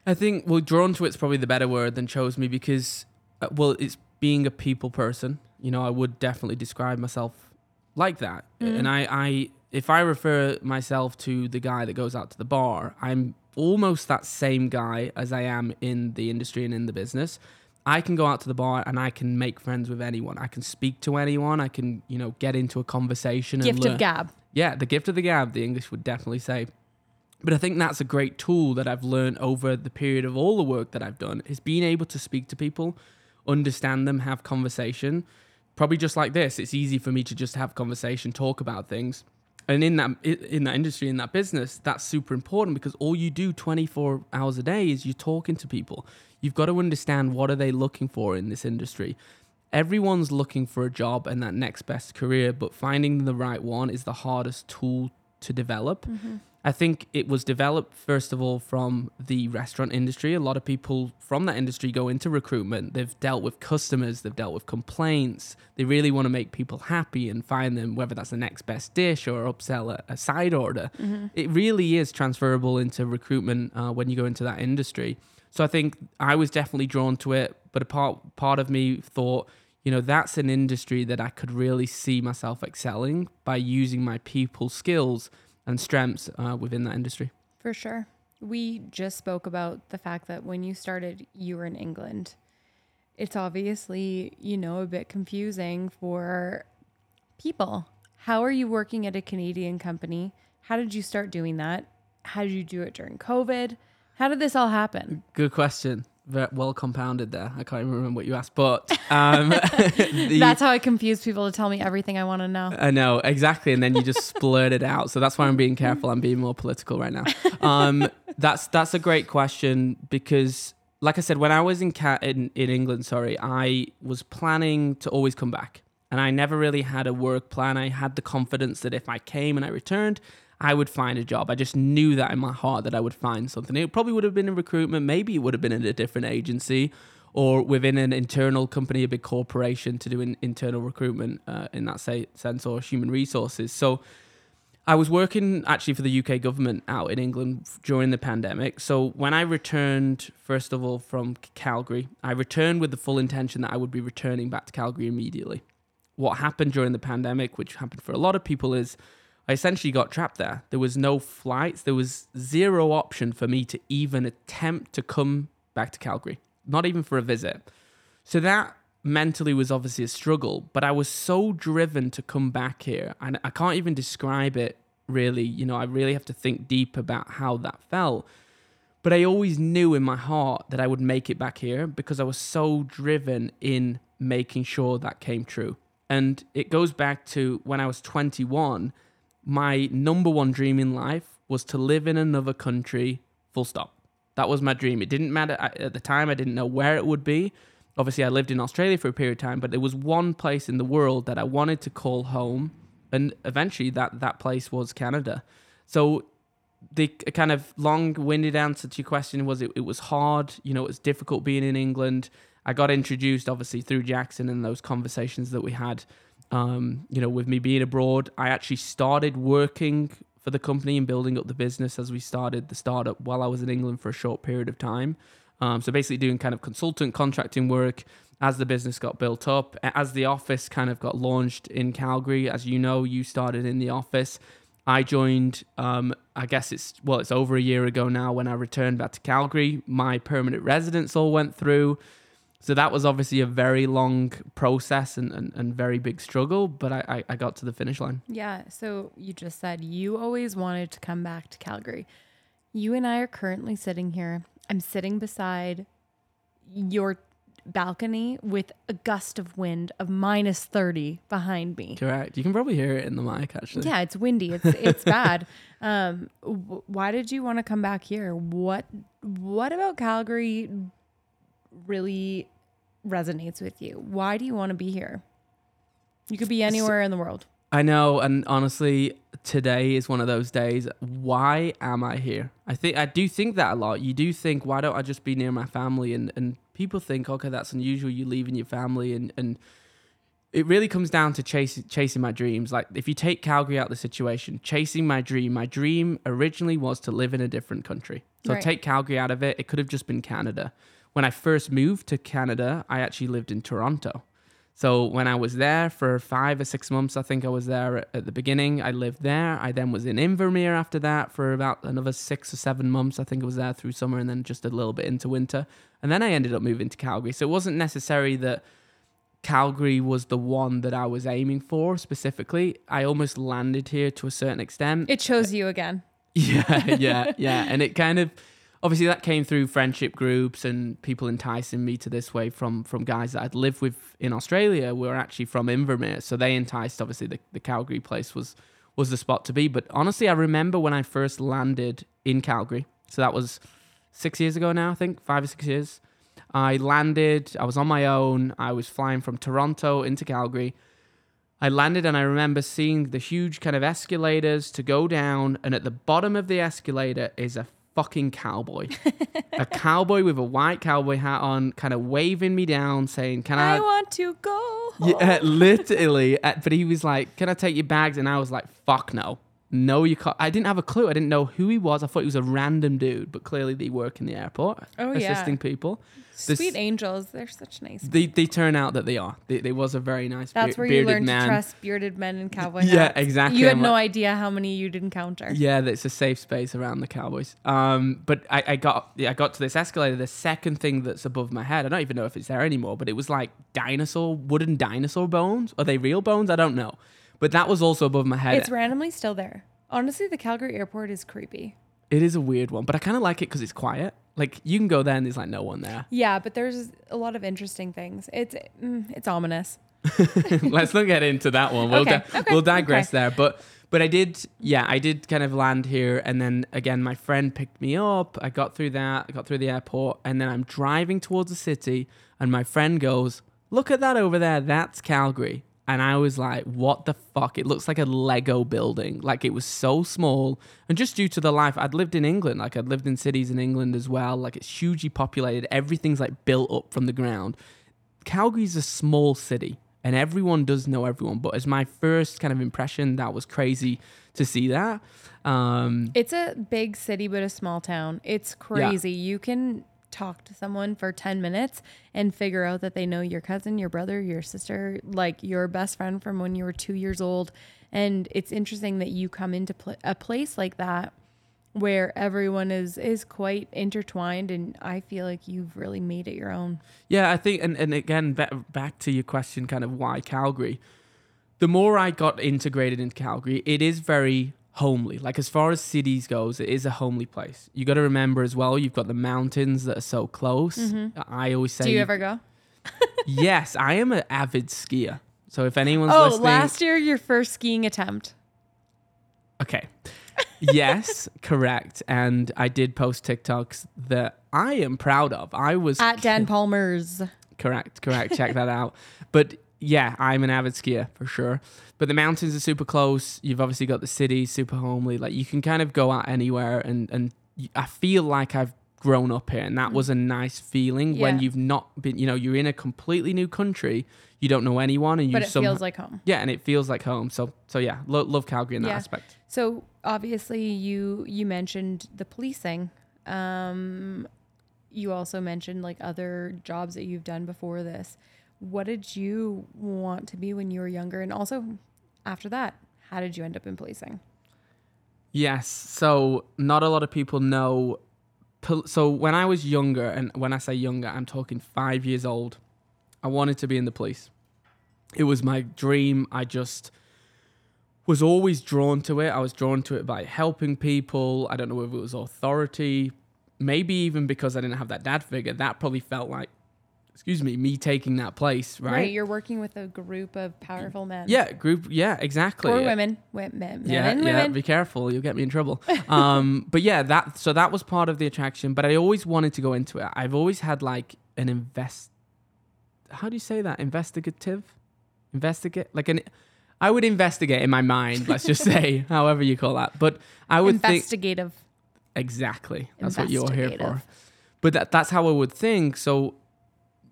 I think well, drawn to it's probably the better word than chose me because, uh, well, it's being a people person. You know, I would definitely describe myself like that. Mm-hmm. And I, I, if I refer myself to the guy that goes out to the bar, I'm almost that same guy as I am in the industry and in the business. I can go out to the bar and I can make friends with anyone. I can speak to anyone. I can, you know, get into a conversation. Gift and of gab. Yeah, the gift of the gab, the English would definitely say. But I think that's a great tool that I've learned over the period of all the work that I've done is being able to speak to people, understand them, have conversation. Probably just like this, it's easy for me to just have conversation, talk about things. And in that in that industry, in that business, that's super important because all you do 24 hours a day is you're talking to people. You've got to understand what are they looking for in this industry everyone's looking for a job and that next best career, but finding the right one is the hardest tool to develop. Mm-hmm. I think it was developed first of all from the restaurant industry. A lot of people from that industry go into recruitment. They've dealt with customers, they've dealt with complaints. They really want to make people happy and find them whether that's the next best dish or upsell a, a side order. It really is transferable into recruitment uh, when you go into that industry. So I think I was definitely drawn to it, but a part part of me thought, you know, that's an industry that I could really see myself excelling by using my people skills and strengths uh, within that industry. For sure. We just spoke about the fact that when you started, you were in England. It's obviously, you know, a bit confusing for people. How are you working at a Canadian company? How did you start doing that? How did you do it during COVID? How did this all happen? Good question. Well compounded there. I can't even remember what you asked, but um, the- That's how I confuse people to tell me everything I want to know. I know exactly, and then you just splurt it out. So that's why I'm being careful. I'm being more political right now. Um, that's that's a great question because, like I said, when I was in Ca- in in England, sorry, I was planning to always come back, and I never really had a work plan. I had the confidence that if I came and I returned, I would find a job. I just knew that in my heart that I would find something. It probably would have been in recruitment. Maybe it would have been in a different agency or within an internal company, a big corporation to do in, internal recruitment uh, in that say, sense or human resources. So I was working actually for the UK government out in England during the pandemic. So when I returned, first of all, from Calgary, I returned with the full intention that I would be returning back to Calgary immediately. What happened during the pandemic, which happened for a lot of people, is I essentially got trapped there. There was no flights. There was zero option for me to even attempt to come back to Calgary, not even for a visit. So that mentally was obviously a struggle, but I was so driven to come back here. And I can't even describe it really. You know, I really have to think deep about how that felt. But I always knew in my heart that I would make it back here because I was so driven in making sure that came true. And it goes back to when I was 21, my number one dream in life was to live in another country, full stop. That was my dream. It didn't matter at the time, I didn't know where it would be. Obviously, I lived in Australia for a period of time, but there was one place in the world that I wanted to call home. And eventually, that, that place was Canada. So the kind of long-winded answer to your question was it, it was hard you know it was difficult being in england i got introduced obviously through jackson and those conversations that we had um, you know with me being abroad i actually started working for the company and building up the business as we started the startup while i was in england for a short period of time um, so basically doing kind of consultant contracting work as the business got built up as the office kind of got launched in calgary as you know you started in the office I joined, um, I guess it's, well, it's over a year ago now when I returned back to Calgary. My permanent residence all went through. So that was obviously a very long process and, and, and very big struggle, but I, I, I got to the finish line. Yeah. So you just said you always wanted to come back to Calgary. You and I are currently sitting here. I'm sitting beside your balcony with a gust of wind of minus 30 behind me. Correct. You can probably hear it in the mic, actually. Yeah, it's windy. It's it's bad. Um, w- why did you want to come back here? What what about Calgary really resonates with you? Why do you want to be here? You could be anywhere in the world. I know, and honestly, today is one of those days. Why am I here? I think I do think that a lot. You do think, why don't I just be near my family? And and people think, okay, that's unusual. You leaving your family, and and it really comes down to chasing chasing my dreams. Like if you take Calgary out of the situation, chasing my dream. My dream originally was to live in a different country. So Right. take Calgary out of it, it could have just been Canada. When I first moved to Canada, I actually lived in Toronto. So when I was there for five or six months, I think I was there at, the beginning. I lived there. I then was in Invermere after that for about another six or seven months. I think I was there through summer and then just a little bit into winter. And then I ended up moving to Calgary. So it wasn't necessary that Calgary was the one that I was aiming for specifically. I almost landed here to a certain extent. It chose you again. Yeah, yeah, yeah. And it kind of obviously that came through friendship groups and people enticing me to this way from from guys that I'd lived with in Australia were actually from Invermere. So they enticed obviously the, the Calgary place was was the spot to be. But honestly I remember when I first landed in Calgary. So that was six years ago now, I think, five or six years. I landed, I was on my own, I was flying from Toronto into Calgary I landed and I remember seeing the huge kind of escalators to go down, and at the bottom of the escalator is a fucking cowboy. a cowboy with a white cowboy hat on, kind of waving me down, saying, Can I? I want to go. Home. yeah, literally. Uh, But he was like, Can I take your bags? And I was like, Fuck no. No, you can't. I didn't have a clue. I didn't know who he was. I thought he was a random dude, but clearly they work in the airport Oh, yeah. assisting people. This- Sweet angels. They're such nice. They, they turn out that they are. They, they was a very nice That's be- where you learn man. to trust bearded men and cowboy Yeah, hats. exactly. You had I'm no like- idea how many you'd encounter. Yeah, it's a safe space around the Cowboys. Um, but I, I got yeah, I got to this escalator. The second thing that's above my head, I don't even know if it's there anymore, but it was like dinosaur, wooden dinosaur bones. Are they real bones? I don't know. But that was also above my head. It's randomly still there. Honestly, the Calgary airport is creepy. it is a weird one, but I kind of like it because it's quiet. Like you can go there and there's like no one there. Yeah, but there's a lot of interesting things. It's mm, it's ominous. Let's not get into that one. We'll Okay, di- okay, we'll digress okay. there. But but I did yeah, I did kind of land here and then again my friend picked me up. I got through that, I got through the airport and then I'm driving towards the city and my friend goes, "Look at that over there. That's Calgary." And I was like, "What the fuck? It looks like a Lego building. Like it was so small." And just due to the life I'd lived in England, like I'd lived in cities in England as well, like it's hugely populated. Everything's like built up from the ground. Calgary's a small city and everyone does know everyone. But as my first kind of impression, that was crazy to see that. Um, It's a big city but a small town. It's crazy. You can talk to someone for 10 minutes and figure out that they know your cousin, your brother, your sister, like your best friend from when you were 2 years old. And it's interesting that you come into pl- a place like that where everyone is is quite intertwined and I feel like you've really made it your own. yeah, I think, and, and again, ba- back to your question, kind of why Calgary. The more I got integrated into Calgary, it is very homely. Like as far as cities goes, it is a homely place. You got to remember as well, you've got the mountains that are so close. I always say, Mm-hmm. Do you ever go? yes, I am an avid skier. So if anyone's Oh, listening, last year your first skiing attempt. Okay. yes, correct. And I did post TikToks that I am proud of. I was At Dan Palmer's. correct, correct. Check that out. But yeah, I'm an avid skier for sure. But the mountains are super close. You've obviously got the city, super homely. Like you can kind of go out anywhere, and and I feel like I've grown up here, and that was a nice feeling when you've not been. You know, you're in a completely new country. You don't know anyone, and you But it some- feels like home. yeah, and it feels like home. So so yeah, lo- love Calgary in that Yeah. aspect. So obviously you you mentioned the policing. Um, you also mentioned like other jobs that you've done before this. What did you want to be when you were younger? And also after that, how did you end up in policing? Yes. So not a lot of people know. So when I was younger, and when I say younger, I'm talking five years old, I wanted to be in the police. It was my dream. I just was always drawn to it. I was drawn to it by helping people. I don't know if it was authority, maybe even because I didn't have that dad figure. That probably felt like, excuse me, me taking that place, right? Right. You're working with a group of powerful men. yeah, group. Yeah, exactly. Or women. Wo- Men, men yeah, and yeah. Be careful, you'll get me in trouble. um, but yeah, that so that was part of the attraction. But I always wanted to go into it. I've always had like an invest. How do you say that? Investigative, investigate like an. I would investigate in my mind. Let's just say, however you call that. But I would think Investigative. exactly that's what you're here for. But that that's how I would think. So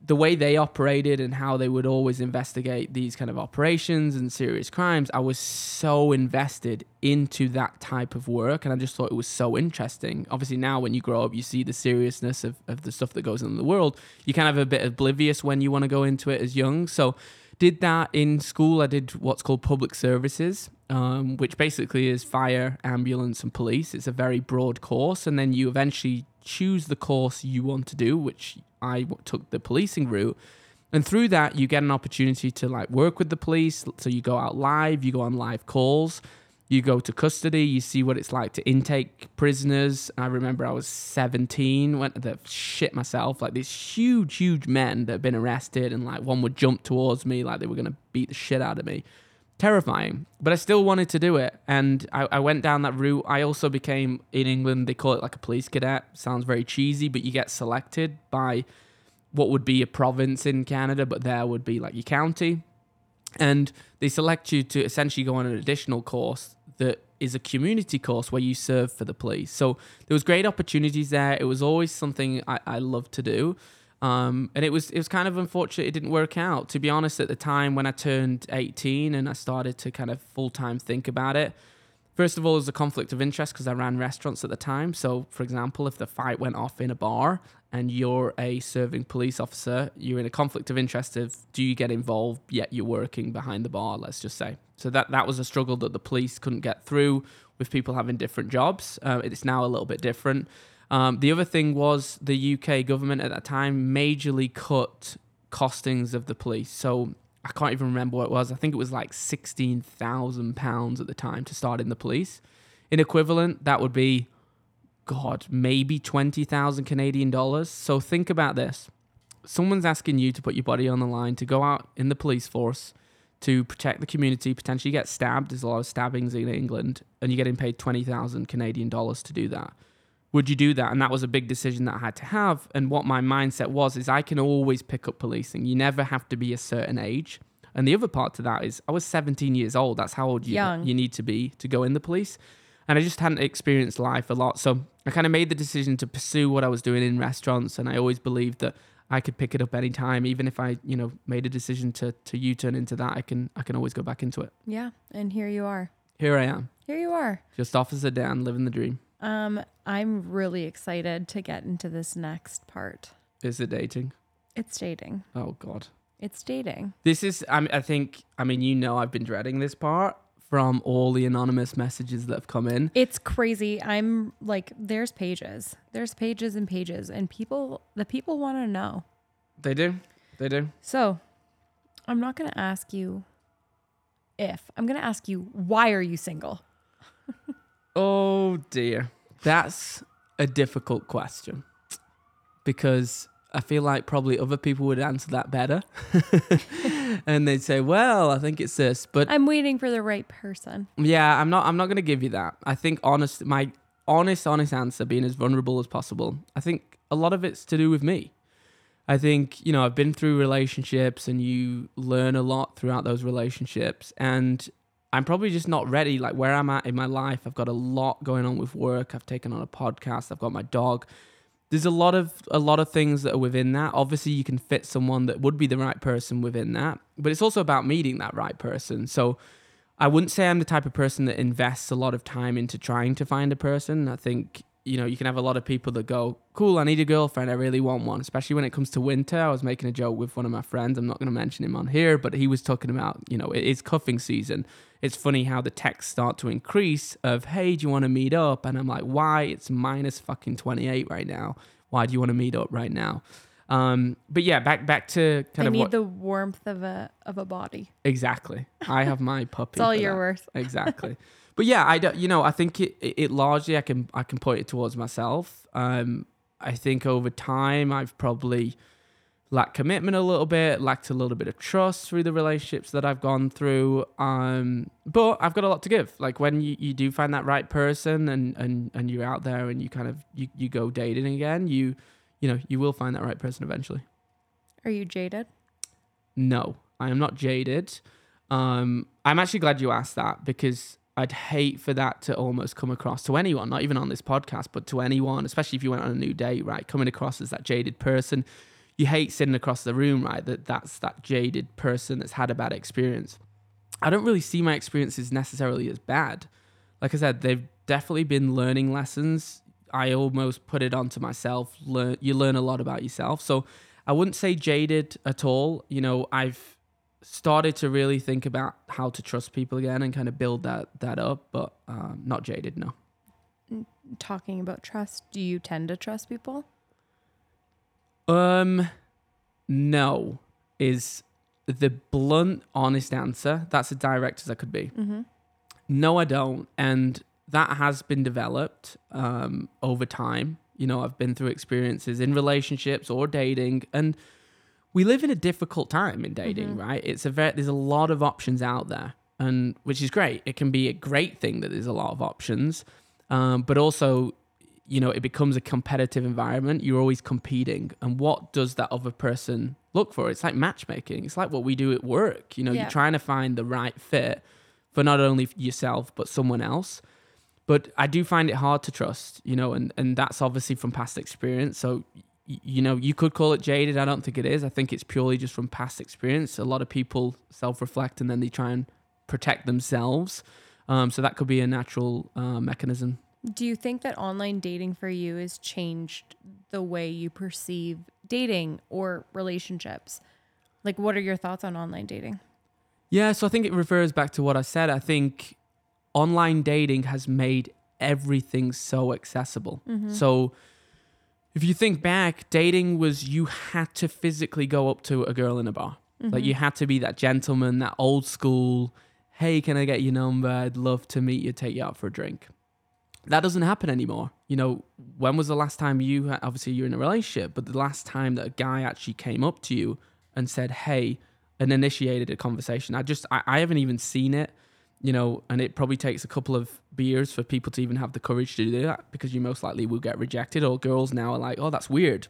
the way they operated and how they would always investigate these kind of operations and serious crimes, I was so invested into that type of work and I just thought it was so interesting. Obviously now when you grow up you see the seriousness of, of the stuff that goes on in the world. You kind of have a bit oblivious when you want to go into it as young. So did that in school. I did what's called public services, um, which basically is fire, ambulance, and police. It's a very broad course, and then you eventually choose the course you want to do, which I took the policing route. And through that, you get an opportunity to like work with the police. So you go out live, you go on live calls, you go to custody, you see what it's like to intake prisoners. I remember I was 17, went to the shit myself, like these huge, huge men that had been arrested, and like one would jump towards me like they were gonna beat the shit out of me. Terrifying, but I still wanted to do it, and I, I went down that route. I also became in England. They call it like a police cadet. Sounds very cheesy, but you get selected by what would be a province in Canada, but there would be like your county. And they select you to essentially go on an additional course that is a community course where you serve for the police. So there was great opportunities there. It was always something I, I loved to do. Um, and it was it was kind of unfortunate it didn't work out. To be honest, at the time when I turned 18 and I started to kind of full time think about it, first of all, there's a conflict of interest because I ran restaurants at the time. So, for example, if the fight went off in a bar and you're a serving police officer, you're in a conflict of interest of do you get involved yet you're working behind the bar, let's just say. So that that was a struggle that the police couldn't get through with people having different jobs. Uh, it's now a little bit different. Um, the other thing was the UK government at that time majorly cut costings of the police. So I can't even remember what it was. I think it was like sixteen thousand pounds at the time to start in the police. In equivalent, that would be, God, maybe twenty thousand Canadian dollars. So think about this: someone's asking you to put your body on the line to go out in the police force to protect the community, potentially get stabbed. There's a lot of stabbings in England, and you're getting paid twenty thousand Canadian dollars to do that would you do that? And that was a big decision that I had to have. And what my mindset was is I can always pick up policing. You never have to be a certain age. And the other part to that is I was 17 years old. That's how old you, Young. you need to be to go in the police. And I just hadn't experienced life a lot. So I kind of made the decision to pursue what I was doing in restaurants. And I always believed that I could pick it up anytime. Even if I, you know, made a decision to, to U-turn into that, I can, I can always go back into it. Yeah. And here you are. Here I am, Here you are. just Officer Dan, living the dream. Um, I'm really excited to get into this next part. Is it dating? It's dating. Oh, God. It's dating. This is, I, mean, I think, I mean, you know, I've been dreading this part from all the anonymous messages that have come in. It's crazy. I'm like, there's pages, there's pages and pages, and people, the people want to know. They do. They do. So, I'm not going to ask you if. I'm going to ask you why are you single? Oh, dear. That's a difficult question because I feel like probably other people would answer that better. and they'd say, well, I think it's this. But I'm waiting for the right person. Yeah, I'm not. I'm not going to give you that. I think honest, my honest, honest answer, being as vulnerable as possible. I think a lot of it's to do with me. I think you know I've been through relationships, and you learn a lot throughout those relationships, and I'm probably just not ready. Like where I'm at in my life, I've got a lot going on with work. I've taken on a podcast. I've got my dog. There's a lot of a lot of things that are within that. Obviously, you can fit someone that would be the right person within that, but it's also about meeting that right person. So I wouldn't say I'm the type of person that invests a lot of time into trying to find a person. I think, you know, you can have a lot of people that go, cool, I need a girlfriend. I really want one, especially when it comes to winter. I was making a joke with one of my friends. I'm not going to mention him on here, but he was talking about, you know, it is cuffing season. It's funny how the texts start to increase of, hey, do you want to meet up? And I'm like, why? It's minus fucking 28 right now. Why do you want to meet up right now? Um, but yeah, back back to kind I of need what the warmth of a of a body. exactly. I have my puppy. It's all you're that worth. exactly but yeah i don't you know i think it, it it largely i can i can point it towards myself um i think over time i've probably lacked commitment a little bit lacked a little bit of trust through the relationships that i've gone through um but i've got a lot to give like when you, you do find that right person and and and you're out there and you kind of you, you go dating again you you know you will find that right person eventually Are you jaded? no, I am not jaded. Um, I'm actually glad you asked that because I'd hate for that to almost come across to anyone, not even on this podcast, but to anyone, especially if you went on a new date, right? Coming across as that jaded person. You hate sitting across the room, right? That that's that jaded person that's had a bad experience. I don't really see my experiences necessarily as bad. Like I said, they've definitely been learning lessons. I almost put it onto myself. Learn you learn a lot about yourself. So I wouldn't say jaded at all. You know, I've started to really think about how to trust people again and kind of build that that up, but um, not jaded. No. Talking about trust, do you tend to trust people? Um, no is the blunt, honest answer. That's as direct as I could be. Mm-hmm. No, I don't, and that has been developed um, over time. You know, I've been through experiences in relationships or dating, and we live in a difficult time in dating, right? It's a very there's a lot of options out there, and which is great. It can be a great thing that there's a lot of options, um, but also you know, it becomes a competitive environment. You're always competing. And what does that other person look for? It's like matchmaking. It's like what we do at work. You know, Yeah. you're trying to find the right fit for not only yourself, but someone else. But I do find it hard to trust, you know, and, and that's obviously from past experience. So, you know, you could call it jaded. I don't think it is. I think it's purely just from past experience. A lot of people self reflect and then they try and protect themselves. Um, so that could be a natural uh, mechanism. Do you think that online dating for you has changed the way you perceive dating or relationships? Like, what are your thoughts on online dating? Yeah, so I think it refers back to what I said. I think online dating has made everything so accessible. So if you think back, dating was you had to physically go up to a girl in a bar. Like mm-hmm. you had to be that gentleman, that old school, hey, can I get your number? I'd love to meet you, take you out for a drink. That doesn't happen anymore. You know, when was the last time you, obviously you're in a relationship, but the last time that a guy actually came up to you and said, hey, and initiated a conversation? I just, I, I haven't even seen it, you know, and it probably takes a couple of beers for people to even have the courage to do that because you most likely will get rejected or girls now are like, oh, that's weird.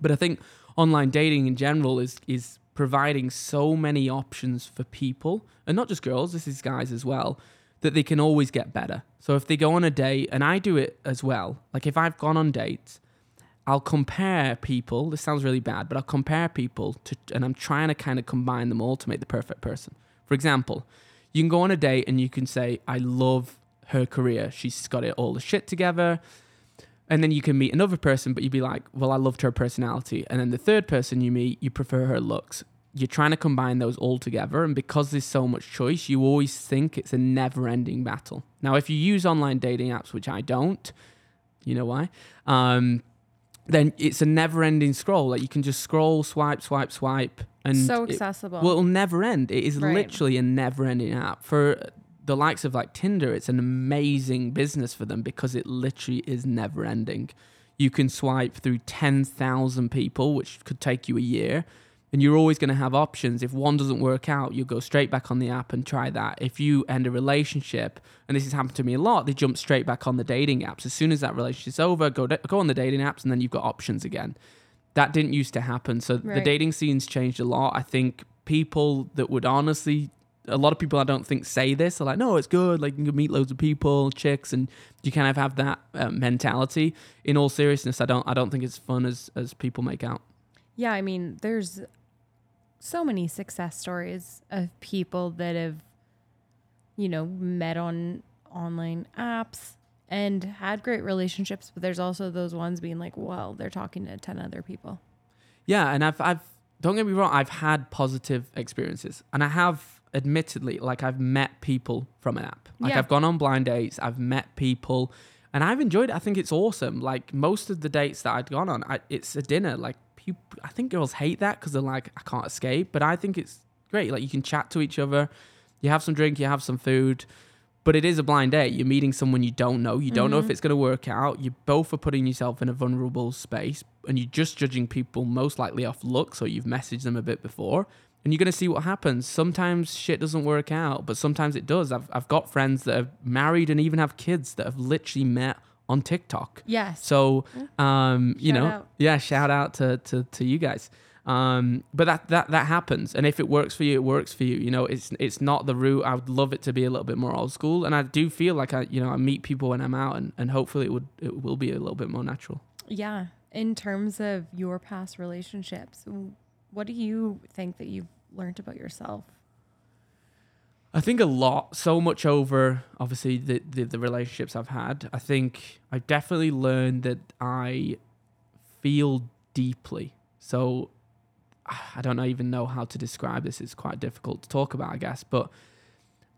But I think online dating in general is is providing so many options for people, and not just girls. This is guys as well, that they can always get better. So if they go on a date, and I do it as well. Like if I've gone on dates, I'll compare people. This sounds really bad, but I'll compare people to, and I'm trying to kind of combine them all to make the perfect person. For example, you can go on a date and you can say, "I love her career. She's got it all the shit together." And then you can meet another person, but you'd be like, well, I loved her personality. And then the third person you meet, you prefer her looks. You're trying to combine those all together. And because there's so much choice, you always think it's a never ending battle. Now, if you use online dating apps, which I don't, you know why? Um, then it's a never ending scroll. Like you can just scroll, swipe, swipe, swipe. And so it- accessible. well, it'll never end. It is Right. literally a never ending app. For the likes of like Tinder, it's an amazing business for them because it literally is never ending. You can swipe through 10,000 people, which could take you a year. And you're always going to have options. If one doesn't work out, you go straight back on the app and try that. If you end a relationship, and this has happened to me a lot, they jump straight back on the dating apps. As soon as that relationship's over, go go on the dating apps, and then you've got options again. That didn't used to happen. So the dating scene's changed a lot. I think people that would honestly, a lot of people I don't think say this are like, no, it's good. Like you can meet loads of people, chicks, and you kind of have that uh, mentality. In all seriousness, I don't, I don't think it's fun as as people make out. yeah, I mean, there's so many success stories of people that have, you know, met on online apps and had great relationships, but there's also those ones being like, well, they're talking to 10 other people. Yeah, and I've I've don't get me wrong, I've had positive experiences. And I have admittedly like I've met people from an app. Like Yeah. I've gone on blind dates, I've met people and I've enjoyed it. I think it's awesome. Like most of the dates that I'd gone on, I, it's a dinner. Like people, I think girls hate that because they're like, I can't escape. But I think it's great. Like you can chat to each other, you have some drink, you have some food, but it is a blind date. You're meeting someone you don't know. You don't know if it's going to work out. You both are putting yourself in a vulnerable space, and you're just judging people most likely off looks, or you've messaged them a bit before, and you're going to see what happens. Sometimes shit doesn't work out, but sometimes it does. I've I've got friends that are married and even have kids that have literally met on TikTok. Yes. So, um, you Shout know, out. yeah, shout out to, to, to you guys. Um, but that, that, that happens. And if it works for you, it works for you. You know, it's, it's not the route. I would love it to be a little bit more old school. And I do feel like I, you know, I meet people when I'm out and, and hopefully it would, it will be a little bit more natural. Yeah. In terms of your past relationships, what do you think that you've learned about yourself? I think a lot, so much over obviously the, the, the relationships I've had. I think I definitely learned that I feel deeply. So I don't even know how to describe this. It's quite difficult to talk about, I guess. But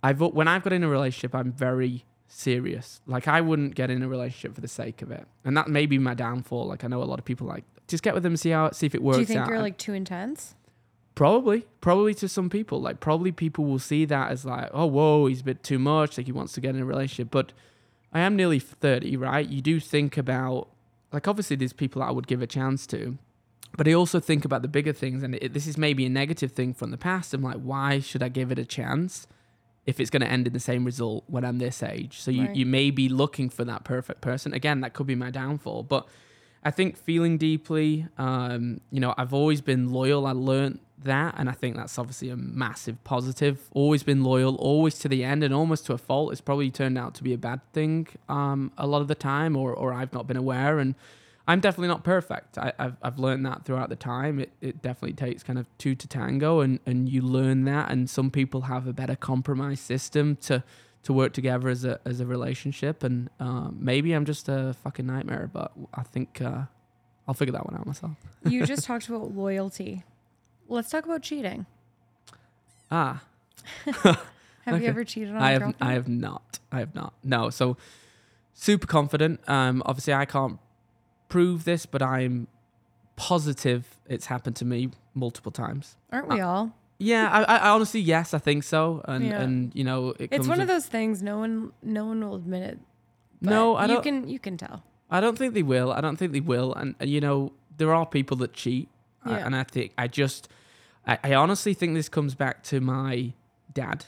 I've when I've got in a relationship, I'm very serious. Like I wouldn't get in a relationship for the sake of it, and that may be my downfall. Like I know a lot of people like just get with them, see how see if it works do you think out. you're like too intense? Probably, probably to some people. Like, probably people will see that as like, oh, whoa, he's a bit too much. Like, he wants to get in a relationship. But I am nearly 30, right? You do think about, like, obviously, there's people I would give a chance to. But I also think about the bigger things. And it, this is maybe a negative thing from the past. I'm like, why should I give it a chance if it's going to end in the same result when I'm this age. So you, Right. you may be looking for that perfect person. Again, that could be my downfall. But I think feeling deeply, um, you know, I've always been loyal. I learned that. And I think that's obviously a massive positive. Always been loyal, always to the end and almost to a fault. It's probably turned out to be a bad thing um, a lot of the time, or, or I've not been aware. And I'm definitely not perfect. I, I've, I've learned that throughout the time. It, it definitely takes kind of two to tango, and, and you learn that. And some people have a better compromise system to to work together as a as a relationship. And um, maybe I'm just a fucking nightmare, but I think uh, I'll figure that one out myself. You just talked about loyalty. Let's talk about cheating. Ah, Have Okay. you ever cheated on I a have? I have not. I have not. No. So super confident. Um, obviously I can't prove this, but I'm positive it's happened to me multiple times. Aren't we all? Yeah, I, I honestly yes, I think so, and Yeah. and you know it It's one of those things no one no one will admit it. No, I you don't. You can you can tell. I don't think they will. I don't think they will. And, and you know, there are people that cheat, Yeah. and I think I just, I, I honestly think this comes back to my dad,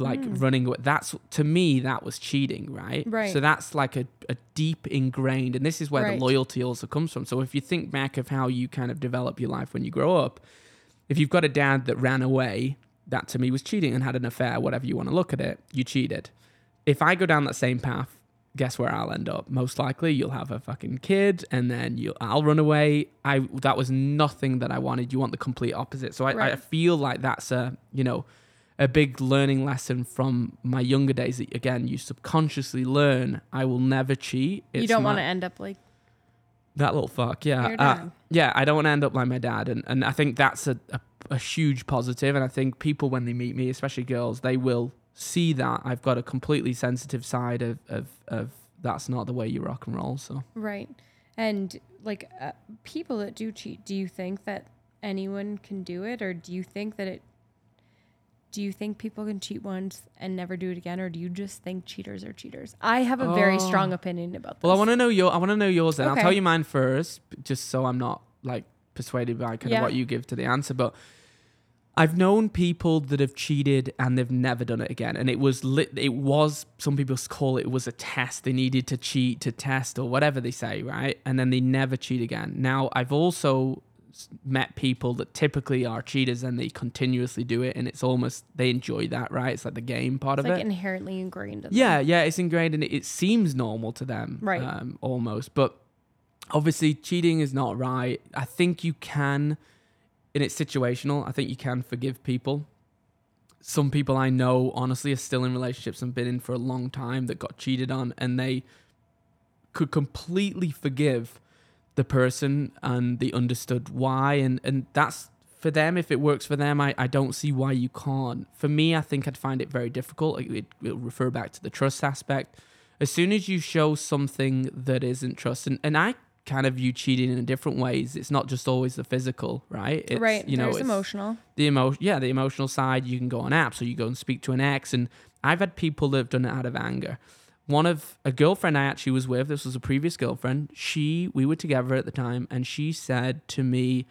like Mm. running. away. That's to me that was cheating, right? Right. So that's like a, a deep ingrained, and this is where Right. the loyalty also comes from. So if you think back of how you kind of develop your life when you grow up, if you've got a dad that ran away, that to me was cheating and had an affair, whatever you want to look at it, you cheated. If I go down that same path, guess where I'll end up? Most likely you'll have a fucking kid and then you I'll run away. I that was nothing that I wanted. You want the complete opposite. So I, I feel like that's a you know a big learning lesson from my younger days that again you subconsciously learn I will never cheat. you don't want to end up like that little fuck, yeah. Uh, yeah, I don't want to end up like my dad, and, and I think that's a, a, a huge positive. And I think people, when they meet me, especially girls, they will see that I've got a completely sensitive side of, of, of that's not the way you rock and roll. So right. And like uh, people that do cheat, do you think that anyone can do it, or do you think that it? Do you think people can cheat once and never do it again, or do you just think cheaters are cheaters? I have a very Oh. strong opinion about this. well, I want to know your I want to know yours, and Okay. I'll tell you mine first, just so I'm not like persuaded by kind Yeah. of what you give to the answer. But I've known people that have cheated and they've never done it again. And it was lit, it was some people call it, it was a test. They needed to cheat to test or whatever they say, right? And then they never cheat again. Now I've also met people that typically are cheaters and they continuously do it, and it's almost they enjoy that, right? It's like the game part it's of like it. inherently ingrained. In them. Yeah, yeah, it's ingrained and it, it seems normal to them, Right. Um, almost, but obviously cheating is not right. I think you can, and it's situational. I think you can forgive people. Some people I know, honestly, are still in relationships and been in for a long time that got cheated on, and they could completely forgive the person and they understood why, and and that's for them. If it works for them, I, I don't see why you can't. For me, I think I'd find it very difficult. It, will refer back to the trust aspect. As soon as you show something that isn't trust, and, and I kind of view cheating in different ways. It's not just always the physical, right? It's, right. You know, it's emotional. the emotion, yeah, the emotional side. You can go on apps, or you go and speak to an ex, and I've had people that have done it out of anger. One of a girlfriend I actually was with, this was a previous girlfriend. She, we were together at the time, and she said to me,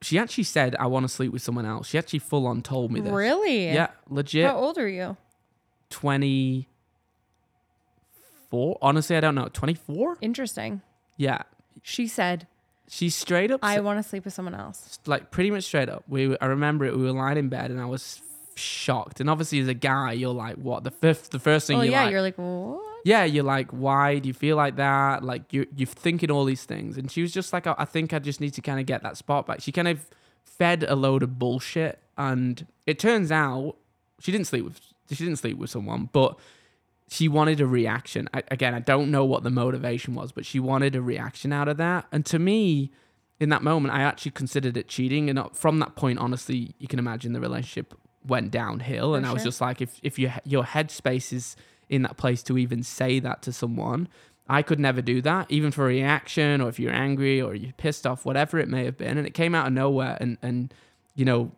she actually said, "I want to sleep with someone else." She actually full on told me this. Really? Yeah, legit. How old are you? Twenty four. Honestly, I don't know. Twenty four. Interesting. Yeah, She said, she straight up "I want to sleep with someone else." like pretty much straight up. We I remember it. We were lying in bed and I was shocked. And obviously, as a guy, you're like, what? The fifth, the first thing Oh you're yeah, like, you're like, what? yeah, you're like, why do you feel like that? Like you you're thinking all these things. And she was just like, I think I just need to kind of get that spot back. She kind of fed a load of bullshit, and it turns out she didn't sleep with she didn't sleep with someone, but she wanted a reaction. I, again, I don't know what the motivation was, but she wanted a reaction out of that. And to me, in that moment, I actually considered it cheating. And uh, from that point, honestly, you can imagine the relationship went downhill. For and I was just like, if if your your headspace is in that place to even say that to someone, I could never do that, even for a reaction, or if you're angry or you're pissed off, whatever it may have been. And it came out of nowhere, and and you know,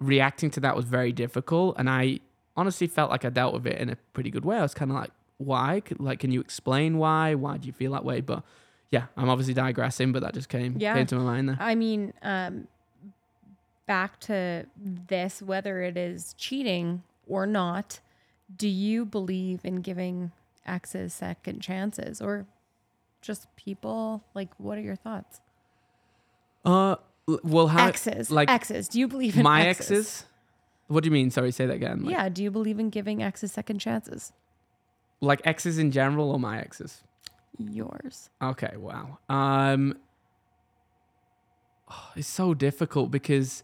reacting to that was very difficult. And I honestly felt like I dealt with it in a pretty good way. I was kind of like, why? Like, can you explain why? Why do you feel that way? But yeah, I'm obviously digressing, but that just came Yeah. came to my mind there. I mean, um, back to this, whether it is cheating or not, do you believe in giving exes second chances or just people? Like, what are your thoughts? Uh, well, how exes, like exes. Do you believe in my exes? exes? What do you mean? Sorry, say that again. Like, yeah. Do you believe in giving exes second chances? like exes in general or my exes? Yours. Okay, wow. Um oh, it's so difficult because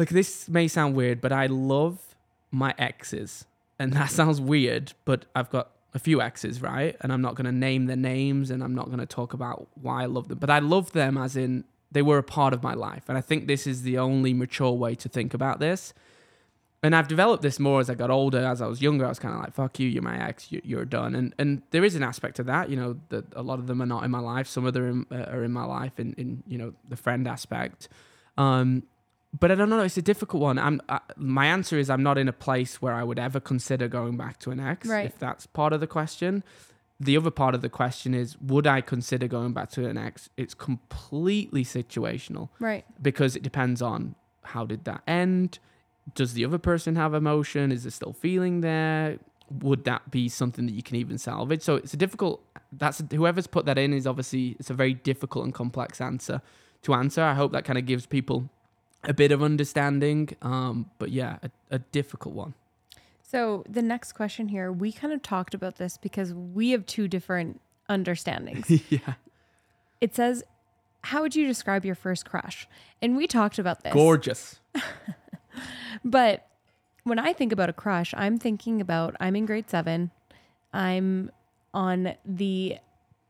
like this may sound weird, but I love my exes. And that sounds weird, but I've got a few exes, right? And I'm not going to name their names and I'm not going to talk about why I love them, but I love them as in they were a part of my life. And I think this is the only mature way to think about this. And I've developed this more as I got older. As I was younger, I was kind of like, "Fuck you, you're my ex, you, you're done." And and there is an aspect of that, you know, that a lot of them are not in my life. Some of them are in my life, in in you know the friend aspect. Um, but I don't know. It's a difficult one. I'm I, my answer is I'm not in a place where I would ever consider going back to an ex. Right. If that's part of the question. The other part of the question is, would I consider going back to an ex? It's completely situational Right. because it depends on how did that end does the other person have emotion is there still feeling there would that be something that you can even salvage so it's a difficult that's whoever's put that in is obviously it's a very difficult and complex answer to answer i hope that kind of gives people a bit of understanding um but yeah a, a difficult one So the next question here, we kind of talked about this because we have two different understandings. yeah it says, "How would you describe your first crush?" And we talked about this. gorgeous But when I think about a crush, I'm thinking about I'm in grade seven. I'm on the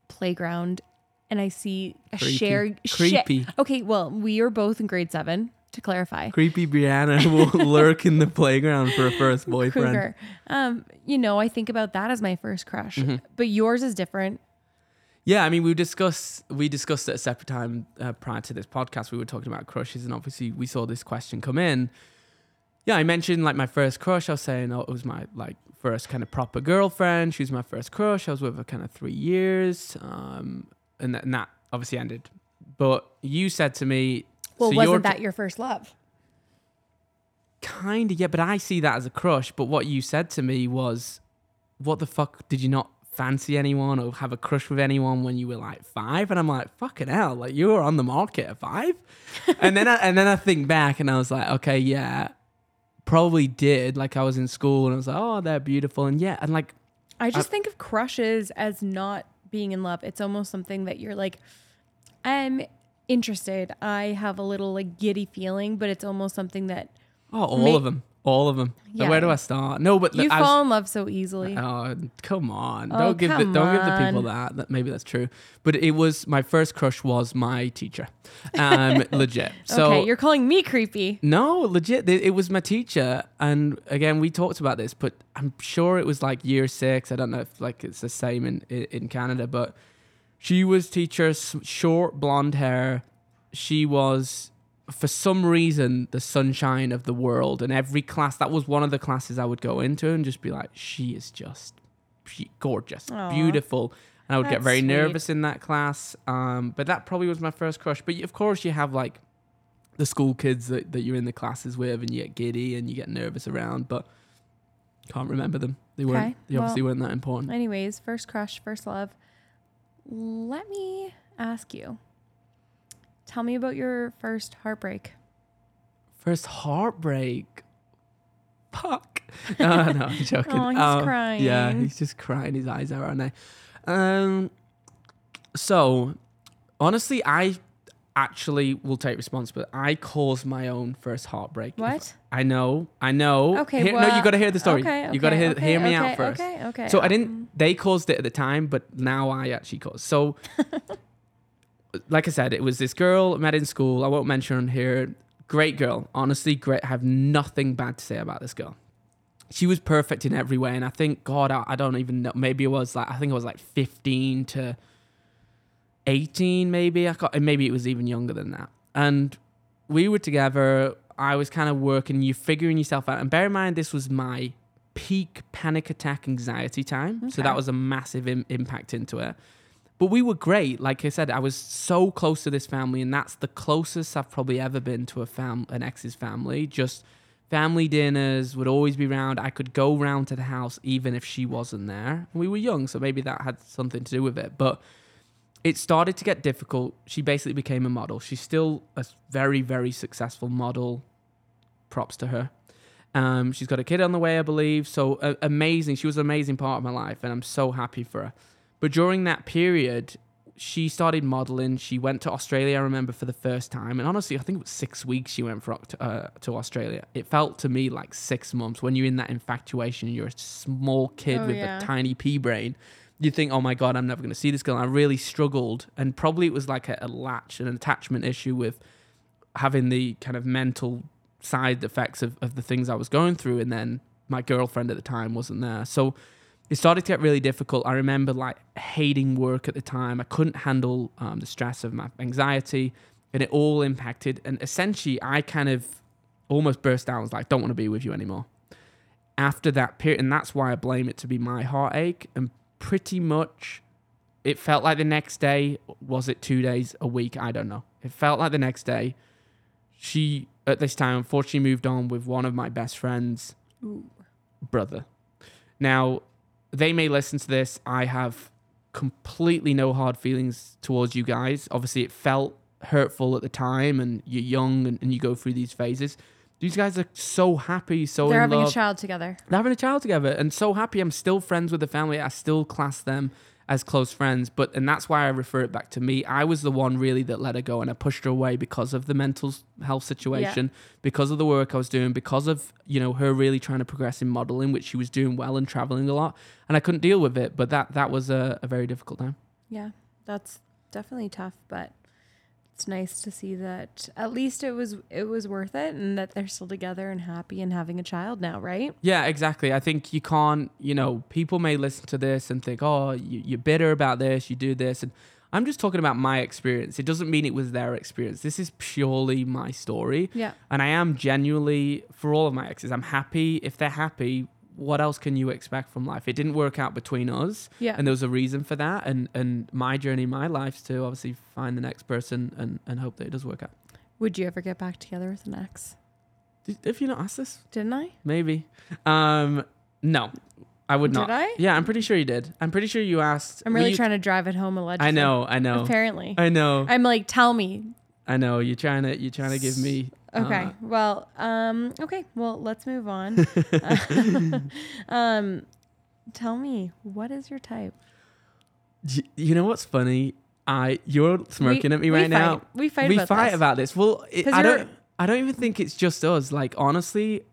playground and I see a Creepy. shared sha- Creepy. okay, well, we are both in grade seven, to clarify. creepy brianna will lurk in the playground for a first boyfriend Kruger. Um, you know, I think about that as my first crush. Mm-hmm. But yours is different. Yeah, I mean, we discussed we discussed at a separate time uh, prior to this podcast. We were talking about crushes, and obviously we saw this question come in. Yeah, I mentioned like my first crush. I was saying, oh, it was my like first kind of proper girlfriend. She was my first crush. I was with her kind of three years, um, and, that, and that obviously ended. But you said to me, Well, so wasn't that your first love? kind of yeah? But I see that as a crush. But what you said to me was, what the fuck did you not fancy anyone or have a crush with anyone when you were like five? And I'm like, fucking hell, like you were on the market at five. and then I, and then I think back and I was like, okay, yeah, probably did. Like I was in school and I was like, oh, they're beautiful, and yeah, and like I just think of crushes as not being in love. It's almost something that you're like, I'm interested. I have a little like giddy feeling, but it's almost something that oh, all Ma- of them, all of them. Yeah. Where do I start? No, but you was- fall in love so easily. Oh, come on! Oh, don't give the, don't give the people that. that. Maybe that's true, but it was my first crush was my teacher, um, legit. So okay, you're calling me creepy. no, legit. It it was my teacher, and again, we talked about this, but I'm sure it was like year six. I don't know if like it's the same in, in Canada, but she was teacher, short blonde hair. She was for some reason the sunshine of the world, and every class that was one of the classes I would go into and just be like, she is just she, gorgeous, Aw. beautiful. And I would get very sweet. nervous in that class. Um, but that probably was my first crush. But of course, you have like the school kids that, that you're in the classes with and you get giddy and you get nervous around, but can't remember them. They weren't they obviously well- weren't that important. Anyways, first crush, first love. Let me ask you. Tell me about your first heartbreak. First heartbreak. Fuck. No, no, I'm joking. Aw, he's Um, crying. Yeah, he's just crying his eyes out, aren't they? Um so honestly I actually will take responsibility. I caused my own first heartbreak. What? I know, I know. Okay, Hear- no, you got to hear the story. Okay, you got to hear, okay, hear me okay, out first. Okay, okay. So I um, didn't. They caused it at the time, but now I actually caused. So, like I said, it was this girl I met in school. I won't mention her here. Great girl, honestly, great. I have nothing bad to say about this girl. She was perfect in every way, and I think God, I, I don't even know. Maybe it was like I think it was like fifteen to eighteen, maybe. I got, maybe it was even younger than that. And we were together. I was kind of working. You figuring yourself out, and bear in mind this was my peak panic attack anxiety time. So that was a massive Im- impact into it. But we were great. Like I said, I was so close to this family, and that's the closest I've probably ever been to a fam, an ex's family. Just family dinners would always be round. I could go round to the house even if she wasn't there. We were young, so maybe that had something to do with it. But it started to get difficult. She basically became a model. She's still a very, very successful model. Props to her. Um, she's got a kid on the way, I believe. So uh, amazing. She was an amazing part of my life, and I'm so happy for her. But during that period, she started modeling. She went to Australia, I remember, for the first time. And honestly, I think it was six weeks she went for, uh, to Australia. It felt to me like six months when you're in that infatuation. You're a small kid Oh, with yeah. a tiny pea brain. You think, oh my God, I'm never going to see this girl. And I really struggled. And probably it was like a, a latch, an attachment issue with having the kind of mental side effects of, of the things I was going through. And then my girlfriend at the time wasn't there. So it started to get really difficult. I remember like hating work at the time. I couldn't handle um, the stress of my anxiety, and it all impacted. And essentially, I kind of almost burst out. I was like, "Don't want to be with you anymore." After that period, and that's why I blame it to be my heartache. And pretty much, it felt like the next day. Was it two days, a week? I don't know. It felt like the next day. She at this time unfortunately moved on with one of my best friends' Ooh. brother. Now, they may listen to this. I have completely no hard feelings towards you guys. Obviously, it felt hurtful at the time, and you're young and, and you go through these phases. These guys are so happy, so They're in having love. a child together. They're having a child together, and so happy. I'm still friends with the family. I still class them as close friends, but and that's why I refer it back to me. I was the one really that let her go, and I pushed her away because of the mental health situation, because of the work I was doing, because of you know her really trying to progress in modeling, which she was doing well and traveling a lot, and I couldn't deal with it. But that that was a, a very difficult time. Yeah, that's definitely tough, but it's nice to see that at least it was it was worth it and that they're still together and happy and having a child now, right? Yeah, exactly. I think you can't, you know, people may listen to this and think, oh, you, you're bitter about this, you do this. And I'm just talking about my experience. It doesn't mean it was their experience. This is purely my story. Yeah. And I am genuinely, for all of my exes, I'm happy. If they're happy, what else can you expect from life? It didn't work out between us. Yeah. And there was a reason for that. And, and my journey, my life's to obviously find the next person and, and hope that it does work out. Would you ever get back together with an ex? Did, if you not asked this, Didn't I? maybe. Um, no, I would not. Did I? Yeah, I'm pretty sure you did. I'm pretty sure you asked. I'm really trying to drive it home allegedly. I know, I know, Apparently. I know, I'm like, tell me. I know. You're trying to, you're trying to give me. Okay. uh, well, um, okay. Well, let's move on. um, tell me, what is your type? y- you know what's funny? I you're smirking at me we right now. We fight we about fight this. about this. Well, it, I don't. I don't even think it's just us. Like honestly,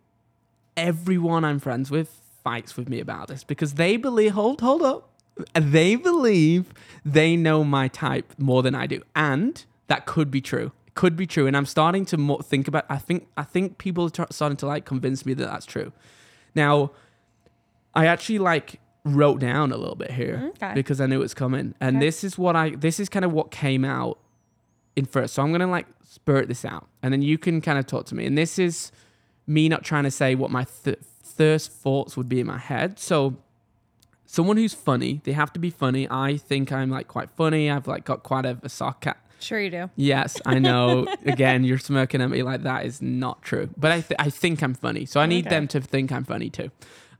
everyone I'm friends with fights with me about this because they believe. Hold, hold up. They believe they know my type more than I do, and that could be true. Could be true, and I'm starting to more think about. I think. I think people are starting to like convince me that that's true. Now, I actually like wrote down a little bit here Okay. because I knew it was coming. And Okay. this is what I this is kind of what came out in first. So I'm gonna like spurt this out, and then you can kind of talk to me. And this is me not trying to say what my th- first thoughts would be in my head. So someone who's funny, they have to be funny. I think I'm like quite funny. I've like got quite a, a sarcastic. Sure, you do. Yes, I know. Again, you're smirking at me like that is not true. But I, th- I think I'm funny. So I need Okay. them to think I'm funny too.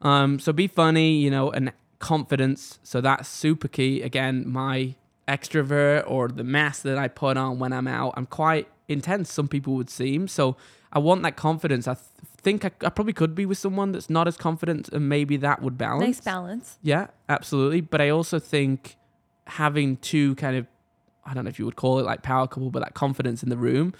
Um, so be funny, you know, and confidence. So that's super key. Again, my extrovert or the mask that I put on when I'm out, I'm quite intense, some people would seem. So I want that confidence. I th- think I, I probably could be with someone that's not as confident and maybe that would balance. Nice balance. Yeah, absolutely. But I also think having two kind of, I don't know if you would call it like power couple, but that confidence in the room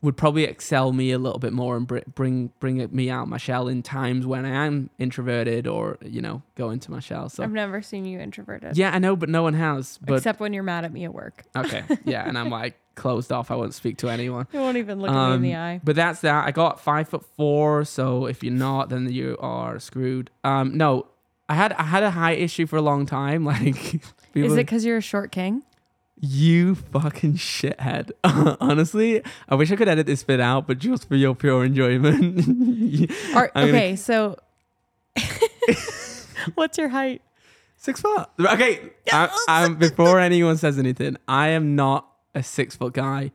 would probably excel me a little bit more and bring bring me out my shell in times when I am introverted or you know go into my shell. So I've never seen you introverted. yeah, I know, but no one has. But Except when you're mad at me at work. okay, yeah, and I'm like closed off. I won't speak to anyone. You won't even look at me in the Um, eye. But that's that. I got five foot four, so if you're not, then you are screwed. Um, no, I had I had a height issue for a long time. Like, Is it because you're a short king? You fucking shithead? Honestly, I wish I could edit this bit out, but just for your pure enjoyment. Or, I'm gonna- okay, so what's your height? Six foot. Okay. I, I'm, before anyone says anything, I am not a six foot guy.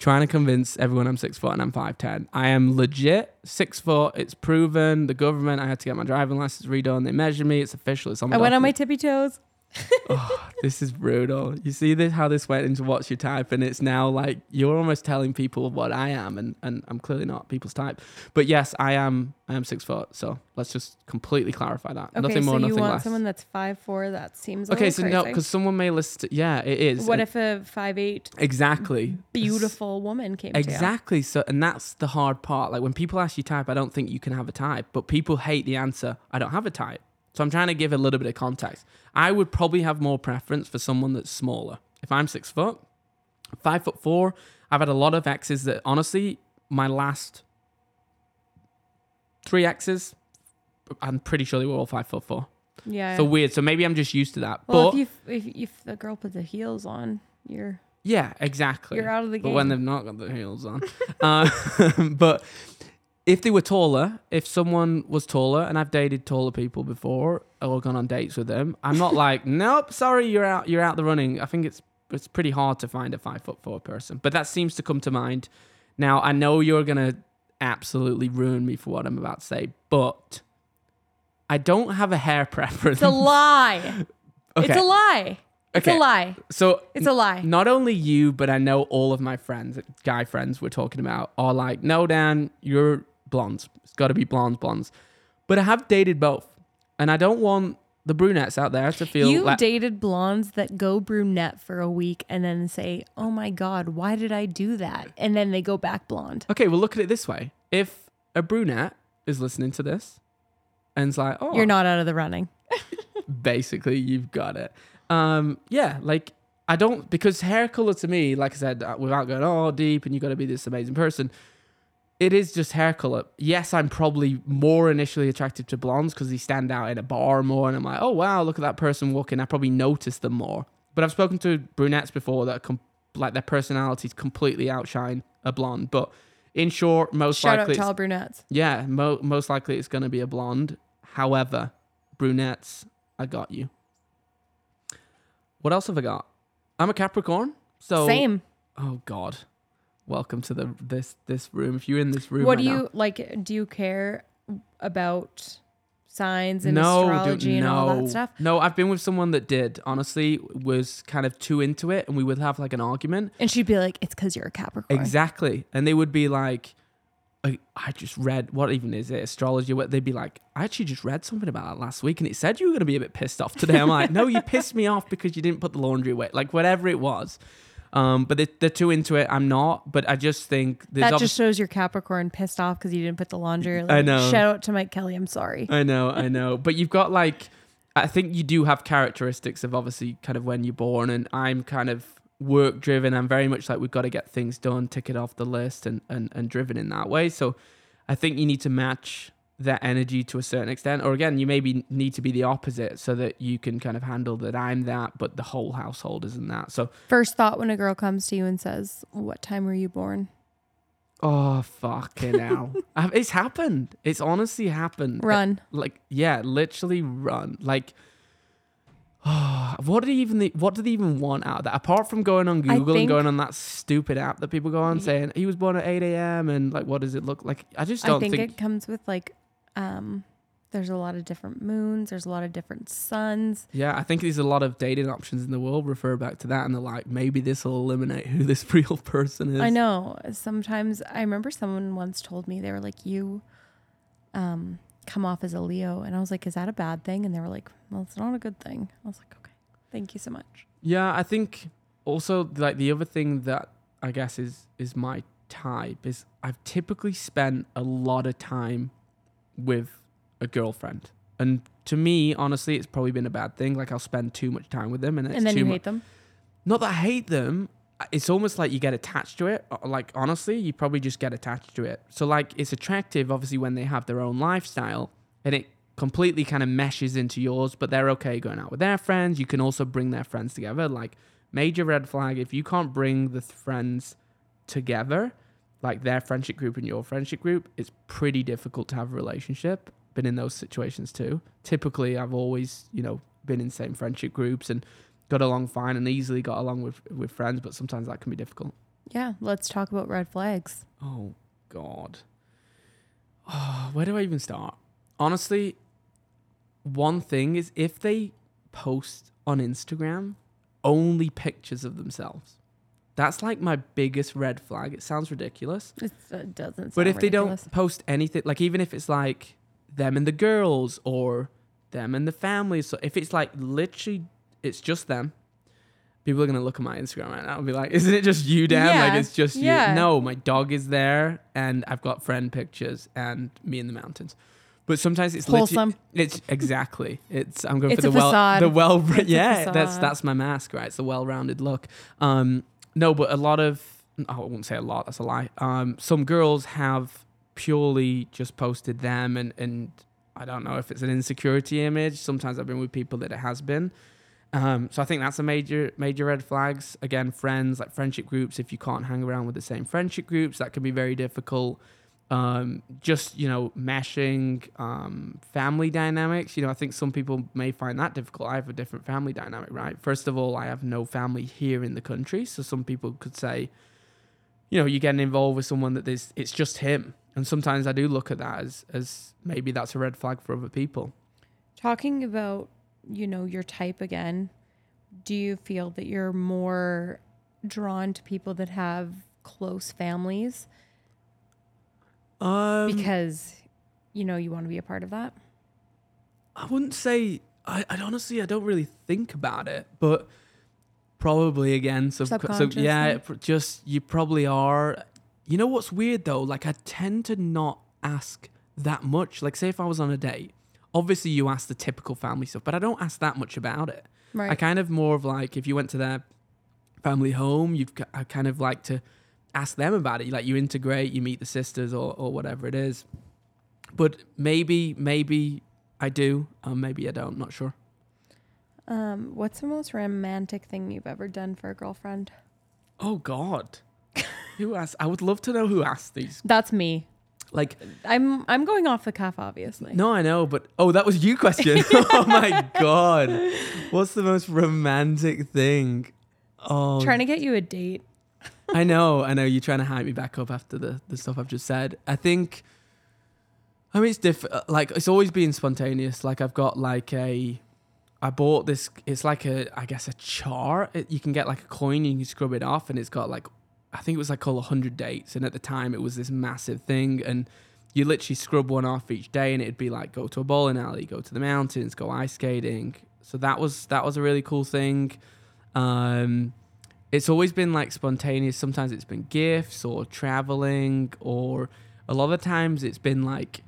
trying to convince everyone I'm six foot and I'm five ten. I am legit six foot. It's proven. The government. I had to get my driving license redone. They measured me. It's official. It's on. My I went on my tippy toes. oh, this is brutal. You see this how this went into what's your type, and it's now like you're almost telling people what I am, and, and I'm clearly not people's type. But yes, I am. I am six foot. So let's just completely clarify that. Okay, nothing more, so you nothing want less. someone that's five four? That seems okay, so no, because someone may list. Yeah, it is. what And- if a five eight exactly beautiful woman came? Exactly. So, and that's the hard part. Like when people ask you type, I don't think you can have a type, but people hate the answer. I don't have a type. So I'm trying to give a little bit of context. I would probably have more preference for someone that's smaller. If I'm six foot, five foot four, I've had a lot of exes that honestly, my last three exes, I'm pretty sure they were all five foot four. Yeah. So weird. So maybe I'm just used to that. well, but if if, if the girl put the heels on, you're yeah, exactly. you're out of the game. but when they've not got the heels on. uh, but if they were taller, if someone was taller, and I've dated taller people before or gone on dates with them, I'm not like, nope, sorry, you're out, you're out the running. I think it's it's pretty hard to find a five foot four person, but that seems to come to mind. Now I know you're gonna absolutely ruin me for what I'm about to say, but I don't have a hair preference. it's a lie. okay. It's a lie. It's okay. a lie. So It's a lie. not only you, but I know all of my friends, guy friends we're talking about, are like, no, Dan, you're blondes. It's got to be blondes, blondes. But I have dated both. And I don't want the brunettes out there to feel You like. dated blondes that go brunette for a week and then say, "Oh my god, why did I do that?" And then they go back blonde. okay, well, look at it this way. If a brunette is listening to this and's like, oh, You're not out of the running. basically you've got it um yeah like i don't because hair color to me like i said uh, without going all deep and you got to be this amazing person it is just hair color yes i'm probably more initially attracted to blondes because they stand out in a bar more and i'm like oh wow look at that person walking i probably notice them more but i've spoken to brunettes before that com- like their personalities completely outshine a blonde but in short most Shout out likely to all brunettes. yeah, mo- most likely it's going to be a blonde. However, brunettes, I got you. What else have I got? I'm a Capricorn. So Same. Oh God, welcome to the this this room. If you're in this room, What right do now- you like? Do you care about signs and no, astrology and no, all that stuff? No, I've been with someone that did. Honestly, was kind of too into it, and we would have like an argument. And she'd be like, "It's because you're a Capricorn." Exactly. And they would be like, I, I just read, what even is it? Astrology. What They'd be like, I actually just read something about that last week and it said you were going to be a bit pissed off today. I'm like, no, you pissed me off because you didn't put the laundry away. Like, whatever it was. Um, but they, they're too into it. I'm not. But I just think there's that just shows you're Capricorn pissed off because you didn't put the laundry. Like, I know. Shout out to Mike Kelly. I'm sorry. I know, I know. But you've got like, I think you do have characteristics of obviously kind of when you're born, and I'm kind of work driven. I'm very much like we've got to get things done, tick it off the list, and and and driven in that way. So, I think you need to match that energy to a certain extent, or again, you maybe need to be the opposite so that you can kind of handle that I'm that, but the whole household isn't that. So, First thought when a girl comes to you and says, "What time were you born?" oh fucking hell, it's happened. It's honestly happened. Run. Eh, like yeah literally run like what do they even what do they even want out of that apart from going on I google and going on that stupid app that people go on saying he was born at 8 a.m and like what does it look like i just I don't think, think, it comes with like, um, there's a lot of different moons. There's a lot of different suns. yeah i think there's a lot of dating options in the world refer back to that and they're like maybe this will eliminate who this real person is I know. Sometimes I remember someone once told me they were like, "You, um, come off as a Leo," and I was like, "Is that a bad thing?" And they were like, "Well, it's not a good thing." I was like, "Okay, thank you so much." Yeah, I think also like the other thing that I guess is is my type is I've typically spent a lot of time with a girlfriend. And to me, honestly, it's probably been a bad thing. Like I'll spend too much time with them and it's and then too you mu- hate them. Not that I hate them. It's almost like you get attached to it. Uh, Like honestly, you probably just get attached to it. So like it's attractive obviously when they have their own lifestyle and it completely kind of meshes into yours, but they're okay going out with their friends. You can also bring their friends together. Like major red flag if you can't bring the th- friends together, like their friendship group and your friendship group, it's pretty difficult to have a relationship. Been in those situations too. Typically, I've always, you know, been in same friendship groups and got along fine and easily got along with with friends, but sometimes that can be difficult. Yeah, let's talk about red flags. Oh God. Oh, where do I even start? Honestly, one thing is if they post on Instagram only pictures of themselves. That's like my biggest red flag. It sounds ridiculous. It's, it doesn't. But if they don't post anything, like even if it's like them and the girls or them and the family, so if it's like literally, it's just them. People are gonna look at my Instagram right now and be like, "Isn't it just you, Dan? Yeah, Like it's just yeah. you." No, my dog is there, and I've got friend pictures and me in the mountains. But sometimes it's literally, wholesome. it's exactly. It's I'm going It's for the well, the well. It's Yeah, that's that's my mask, right? It's the well-rounded look. Um, no, but a lot of I won't say a lot. That's a lie. Um, some girls have purely just posted them, and and I don't know if it's an insecurity image. Sometimes I've been with people that it has been. Um, so I think that's a major major red flags. Again, friends like friendship groups. If you can't hang around with the same friendship groups, that can be very difficult. Um, just you know, meshing um, family dynamics. You know, I think some people may find that difficult. I have a different family dynamic, right? First of all, I have no family here in the country, so some people could say, you know, you're getting involved with someone that there's it's just him, and sometimes I do look at that as as maybe that's a red flag for other people. Talking about, you know, your type again, do you feel that you're more drawn to people that have close families Um, because, you know, you want to be a part of that? I wouldn't say. I, I honestly I don't really think about it, but probably again. So, so yeah, just you probably are. You know what's weird though? Like I tend to not ask that much. Like say if I was on a date, obviously you ask the typical family stuff, but I don't ask that much about it. Right. I kind of more of like if you went to their family home, you've I kind of like to ask them about it. Like you integrate, you meet the sisters or or whatever it is. But maybe maybe I do, um, maybe I don't. Not sure. Um, what's the most romantic thing you've ever done for a girlfriend? Oh God, who asked? I would love to know who asked these. That's me. Like I'm I'm going off the cuff, obviously. no, I know, but oh, that was you question. oh my God, what's the most romantic thing? Oh, Trying to get you a date. I know, I know. You're trying to hype me back up after the, the stuff I've just said. I think, I mean, it's different. Like, it's always been spontaneous. Like, I've got like a, I bought this, it's like a, I guess, a chart. It, you can get like a coin, and you scrub it off, and it's got like, I think it was like called 100 dates. And at the time, it was this massive thing. And you literally scrub one off each day, and it'd be like, go to a bowling alley, go to the mountains, go ice skating. So that was, that was a really cool thing. Um, it's always been like spontaneous. Sometimes it's been gifts or traveling, or a lot of times it's been like,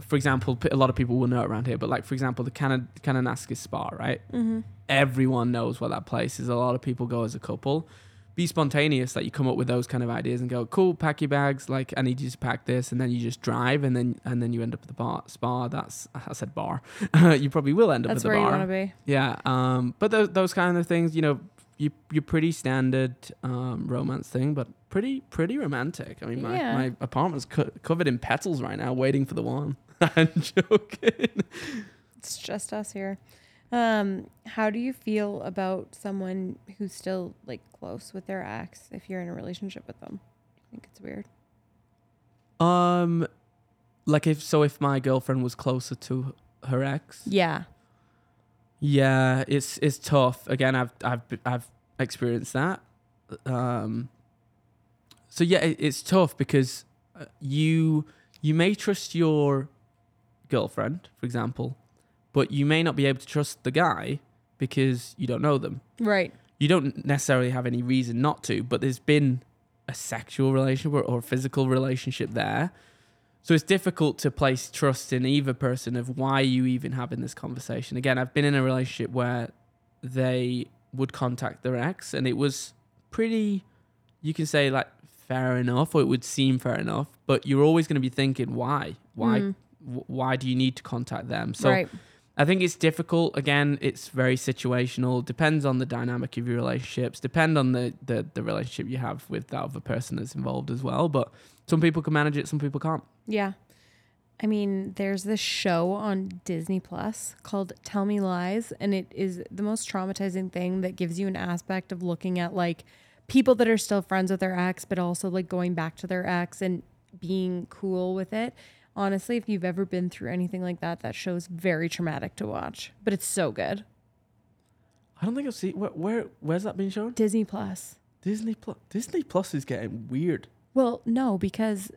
for example, a lot of people will know around here, but like for example, the Canad- Kananaskis Spa, right? Mm-hmm. Everyone knows what that place is. A lot of people go as a couple. Be spontaneous, like you come up with those kind of ideas and go, cool, pack your bags. Like I need you to pack this, and then you just drive, and then and then you end up at the bar spa. That's I said bar. you probably will end up That's at the where bar. you want to be. Yeah, um, but those those kind of things, you know, you you're pretty standard um, romance thing, but pretty pretty romantic. I mean, my, Yeah. my apartment's co- covered in petals right now, waiting for the one. I'm joking. It's just us here. Um, how do you feel about someone who's still like close with their ex if you're in a relationship with them? I think it's weird. Um, like if so, if my girlfriend was closer to her ex, Yeah. Yeah, it's it's tough. Again, I've I've I've experienced that. Um, so yeah, it, it's tough because uh, you you may trust your girlfriend, for example, but you may not be able to trust the guy because you don't know them. Right. You don't necessarily have any reason not to, but there's been a sexual relationship or, or a physical relationship there. So it's difficult to place trust in either person of why you even having this conversation. Again, I've been in a relationship where they would contact their ex and it was pretty you can say like fair enough or it would seem fair enough, but you're always going to be thinking why? Why Mm. wh- why do you need to contact them? So right. I think it's difficult. Again, it's very situational. Depends on the dynamic of your relationships. Depend on the, the the relationship you have with that other person that's involved as well. But some people can manage it, some people can't. Yeah. I mean, there's this show on Disney Plus called Tell Me Lies, and it is the most traumatizing thing that gives you an aspect of looking at like people that are still friends with their ex, but also like going back to their ex and being cool with it. Honestly, if you've ever been through anything like that, that show's very traumatic to watch, but it's so good. I don't think I've seen where, where where's that being shown? Disney Plus. Disney Plus. Disney Plus is getting weird. Well, no, because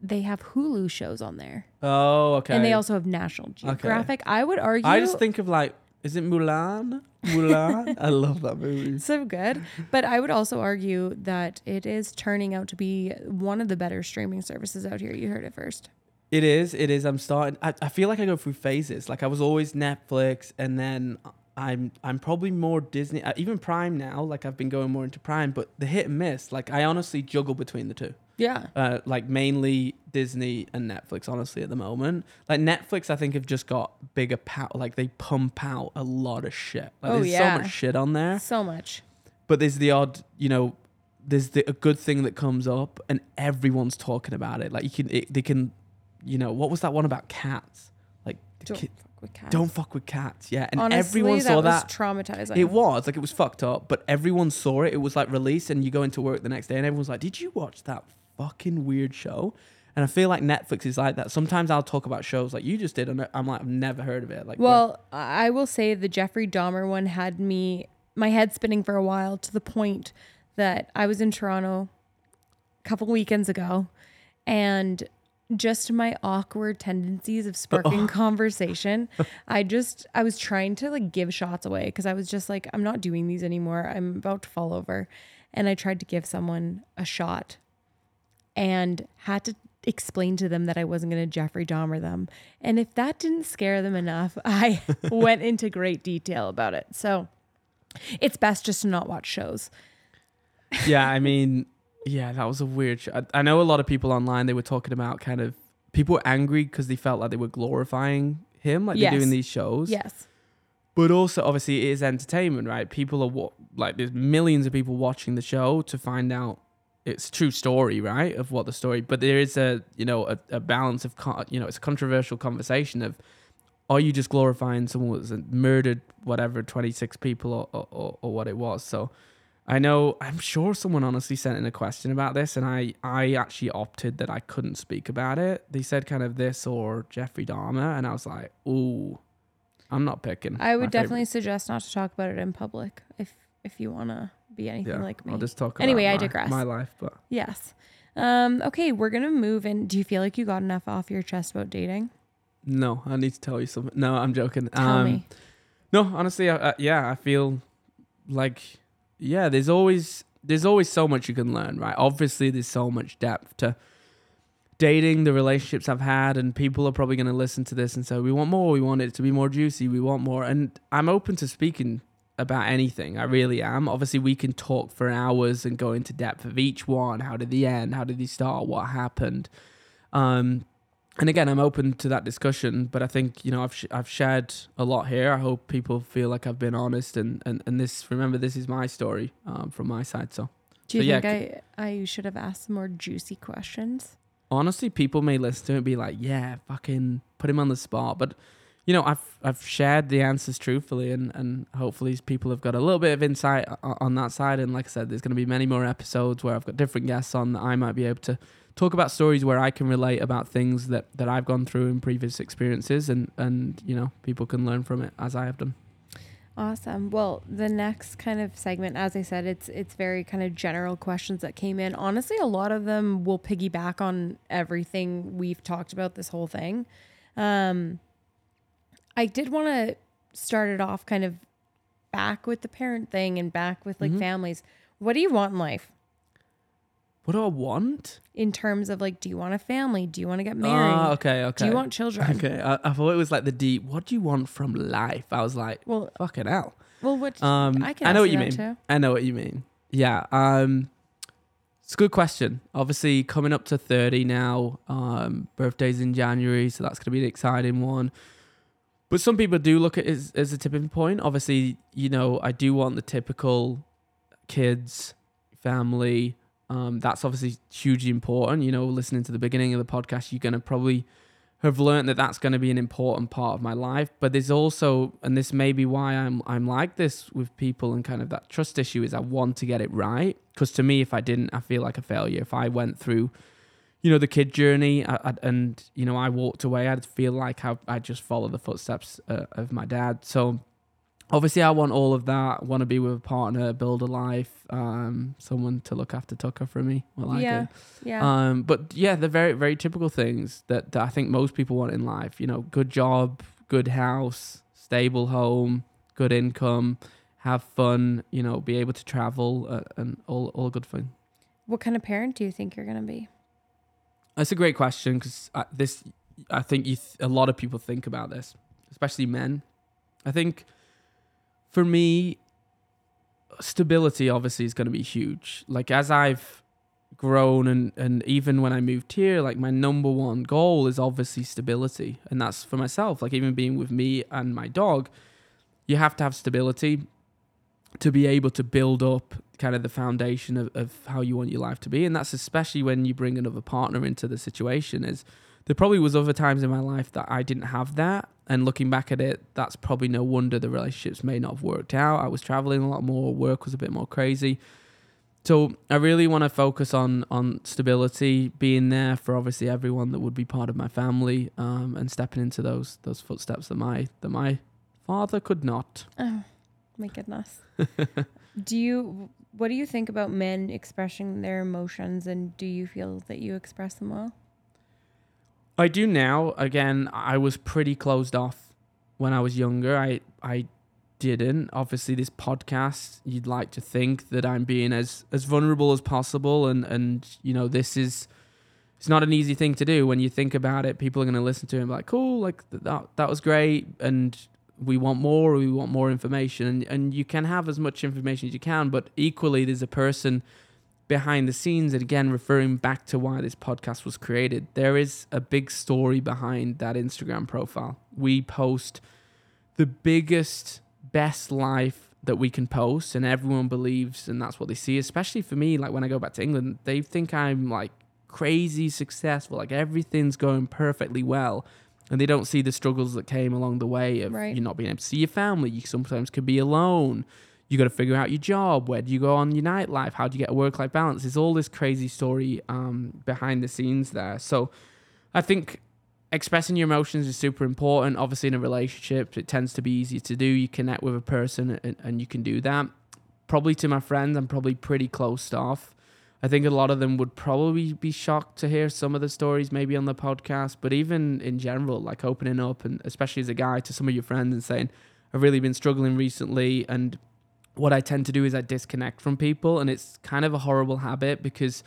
they have Hulu shows on there. Oh, okay. And they also have National Geographic. I would argue I just think of like, is it Mulan? Mulan. I love that movie. so good. But I would also argue that it is turning out to be one of the better streaming services out here. You heard it first. It is. It is. I'm starting. I, I feel like I go through phases. Like I was always Netflix, and then I'm I'm probably more Disney. Uh, even Prime now. Like I've been going more into Prime, but the hit and miss. Like I honestly juggle between the two. Yeah. Uh, like mainly Disney and Netflix. Honestly, at the moment, like Netflix, I think have just got bigger power. Like they pump out a lot of shit. Like, Oh, there's yeah. so much shit on there. So much. But there's the odd, you know, there's the a good thing that comes up, and everyone's talking about it. Like you can, it, they can, you know, what was that one about cats? Like ki- with cats. don't fuck with cats. Yeah, and Honestly, everyone that saw was that. traumatizing. It was like it was fucked up, but everyone saw it. It was like released, and you go into work the next day, and everyone's like, "Did you watch that fucking weird show?" And I feel like Netflix is like that. Sometimes I'll talk about shows like you just did, and I'm like, I've never heard of it. Like, Well, I will say the Jeffrey Dahmer one had me my head spinning for a while to the point that I was in Toronto a couple weekends ago and just my awkward tendencies of sparking conversation. I just I was trying to like give shots away because I was just like I'm not doing these anymore. I'm about to fall over. And I tried to give someone a shot and had to explain to them that I wasn't going to Jeffrey Dahmer them. And if that didn't scare them enough, I went into great detail about it. So it's best just to not watch shows. yeah, I mean, yeah, that was a weird. Sh- I, I know a lot of people online they were talking about kind of people were angry because they felt like they were glorifying him, like Yes. they're doing these shows. Yes. But also, obviously, it is entertainment, right? People are what like, there's millions of people watching the show to find out its true story, right? Of what the story. But there is a, you know, a, a balance of, con- you know, it's a controversial conversation of, are you just glorifying someone who's murdered whatever 26 people or, or, or, or what it was? So, I know, I'm sure someone honestly sent in a question about this, and I, I actually opted that I couldn't speak about it. They said kind of this or Jeffrey Dahmer, and I was like, ooh, I'm not picking. I my would favorite. definitely suggest not to talk about it in public if if you want to be anything like me. I'll just talk. Anyway, about I digress. My life, but yes. Um, okay, we're gonna move in. Do you feel like you got enough off your chest about dating? no, I need to tell you something. No, I'm joking. Tell um, me. No, honestly, I, I, yeah, I feel like yeah. There's always there's always so much you can learn, right? Obviously, there's so much depth to dating, the relationships I've had, and people are probably going to listen to this and say, "We want more. We want it to be more juicy. We want more." And I'm open to speaking about anything. I really am. Obviously, we can talk for hours and go into depth of each one. How did they end? How did they start? What happened? Um, and again, I'm open to that discussion. But I think you know I've sh- I've shared a lot here. I hope people feel like I've been honest and and, and this. Remember, this is my story um, from my side. So Do you so, yeah, think I I should have asked some more juicy questions? honestly, people may listen to it and be like, "Yeah, fucking put him on the spot." But you know, I've I've shared the answers truthfully, and and hopefully people have got a little bit of insight o- on that side. And like I said, there's going to be many more episodes where I've got different guests on that I might be able to talk about stories where I can relate about things that that I've gone through in previous experiences, and and you know, people can learn from it as I have done. Awesome. Well, the next kind of segment, as I said, it's it's very kind of general questions that came in. Honestly, a lot of them will piggyback on everything we've talked about this whole thing. Um, I did want to start it off kind of back with the parent thing and back with like Mhm. families. What do you want in life What do I want? in terms of like, do you want a family? Do you want to get married? Ah, okay, okay. Do you want children? Okay, I, I thought it was like the deep. What do you want from life? I was like, Well, fucking hell. well, what Um, I can. I know what you that mean. Too. I know what you mean. Yeah. Um, it's a good question. Obviously, coming up to 30 now, um, birthday's in January, so that's going to be an exciting one. But some people do look at it as, as a tipping point. Obviously, you know, I do want the typical kids, family. Um, that's obviously hugely important. You know, listening to the beginning of the podcast, you're going to probably have learned that that's going to be an important part of my life. But there's also, and this may be why I'm I'm like this with people and kind of that trust issue is I want to get it right. Because to me, if I didn't, I feel like a failure. If I went through, you know, the kid journey I, I, and you know I walked away, I'd feel like I I just follow the footsteps uh, of my dad. So obviously I want all of that. Want to be with a partner, build a life, um, someone to look after Tucker for me. Well, I yeah, do. yeah, Um, but yeah, the very very typical things that, that I think most people want in life. You know, good job, good house, stable home, good income, have fun. You know, be able to travel, uh, and all all good fun. what kind of parent do you think you're gonna be? That's a great question because this, I think you th- a lot of people think about this, especially men. I think for me, stability obviously is going to be huge. Like as I've grown and and even when I moved here, like my number one goal is obviously stability, and that's for myself. Like even being with me and my dog, you have to have stability to be able to build up kind of the foundation of, of how you want your life to be and that's especially when you bring another partner into the situation is there probably was other times in my life that I didn't have that and looking back at it that's probably no wonder the relationships may not have worked out I was traveling a lot more work was a bit more crazy so I really want to focus on on stability being there for obviously everyone that would be part of my family um, and stepping into those those footsteps that my that my father could not Oh, my goodness. do you? What do you think about men expressing their emotions, and do you feel that you express them well? I do now. Again, I was pretty closed off when I was younger. I I didn't. Obviously, this podcast, you'd like to think that I'm being as as vulnerable as possible, and and you know this is. It's not an easy thing to do when you think about it. People are going to listen to be like, "Cool, like th- that that was great," and we want more. We want more information, and and you can have as much information as you can, but equally, there's a person behind the scenes and again referring back to why this podcast was created there is a big story behind that instagram profile. We post the biggest best life that we can post and everyone believes and that's what they see especially for me like when i go back to england they think i'm like crazy successful like everything's going perfectly well and they don't see the struggles that came along the way of Right. you not being able to see your family. You sometimes could be alone you got to figure out your job. Where do you go on your nightlife? How do you get a work life balance? There's all this crazy story um, behind the scenes there. So I think expressing your emotions is super important. Obviously, in a relationship, it tends to be easier to do. You connect with a person and, and you can do that. Probably to my friends, I'm probably pretty closed off. I think a lot of them would probably be shocked to hear some of the stories maybe on the podcast, but even in general, like opening up and especially as a guy to some of your friends and saying, I've really been struggling recently and what I tend to do is I disconnect from people, and it's kind of a horrible habit because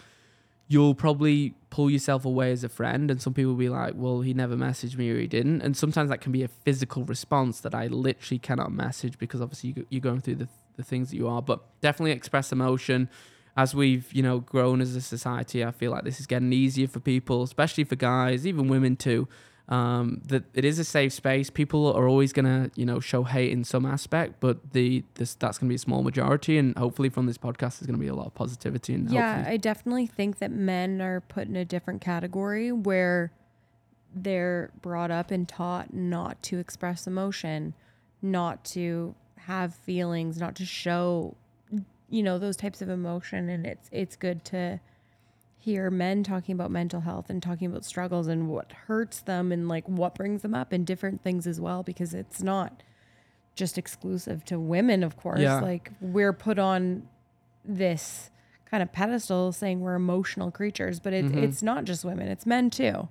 you'll probably pull yourself away as a friend, and some people will be like, "Well, he never messaged me, or he didn't," and sometimes that can be a physical response that I literally cannot message because obviously you- you're going through the the things that you are. But definitely express emotion. As we've you know grown as a society, I feel like this is getting easier for people, especially for guys, even women too um, that it is a safe space. People are always gonna, you know, show hate in some aspect, but the this that's gonna be a small majority, and hopefully from this podcast, there's gonna be a lot of positivity and Yeah, hopefully- I definitely think that men are put in a different category where they're brought up and taught not to express emotion, not to have feelings, not to show you know those types of emotion and it's it's good to hear men talking about mental health and talking about struggles and what hurts them and like what brings them up and different things as well because it's not just exclusive to women of course Yeah. like we're put on this kind of pedestal saying we're emotional creatures but it, Mhm. it's not just women it's men too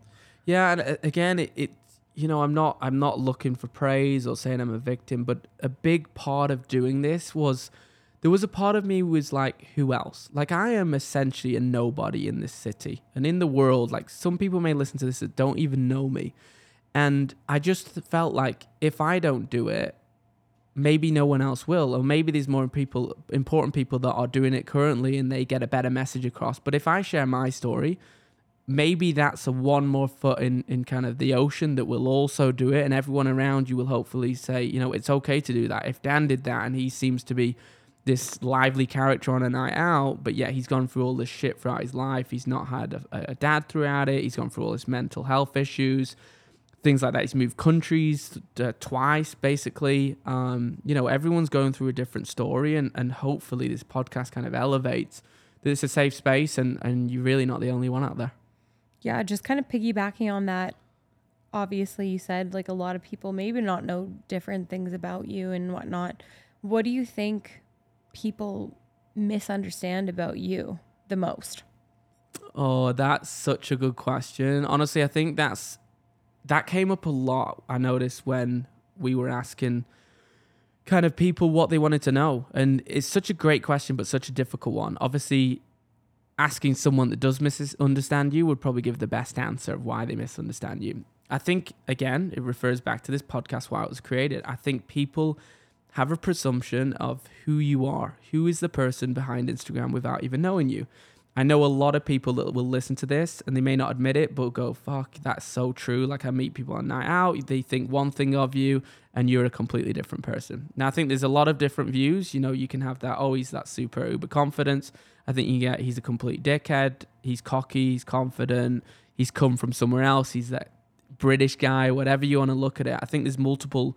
Yeah, and uh, again, it, it you know, I'm not I'm not looking for praise or saying I'm a victim, but a big part of doing this was there was a part of me was like, who else? Like I am essentially a nobody in this city and in the world. Like some people may listen to this that don't even know me, and I just felt like if I don't do it, maybe no one else will, or maybe there's more people important people that are doing it currently and they get a better message across. But if I share my story, maybe that's a one more foot in, in kind of the ocean that will also do it and everyone around you will hopefully say you know it's okay to do that if dan did that and he seems to be this lively character on a night out but yet he's gone through all this shit throughout his life he's not had a, a dad throughout it he's gone through all his mental health issues things like that. He's moved countries uh, twice, basically. Um, you know, everyone's going through a different story, and, and hopefully this podcast kind of elevates that it's a safe space, and, and you're really not the only one out there. Yeah, just kind of piggybacking on that. Obviously, you said like a lot of people maybe not know different things about you and whatnot. What do you think people misunderstand about you the most? Oh, that's such a good question. Honestly, I think that's that came up a lot. I noticed when we were asking kind of people what they wanted to know. And it's such a great question, but such a difficult one. Obviously, asking someone that does misunderstand you would probably give the best answer of why they misunderstand you. I think, again, it refers back to this podcast, why it was created. I think people have a presumption of who you are, who is the person behind Instagram without even knowing you. I know a lot of people that will listen to this and they may not admit it, but go, fuck, that's so true. Like I meet people on night out, they think one thing of you and you're a completely different person. Now, I think there's a lot of different views. You know, you can have that, oh, he's that super uber confidence. I think you get, he's a complete dickhead. He's cocky, he's confident, he's come from somewhere else. He's that British guy, whatever you want to look at it. I think there's multiple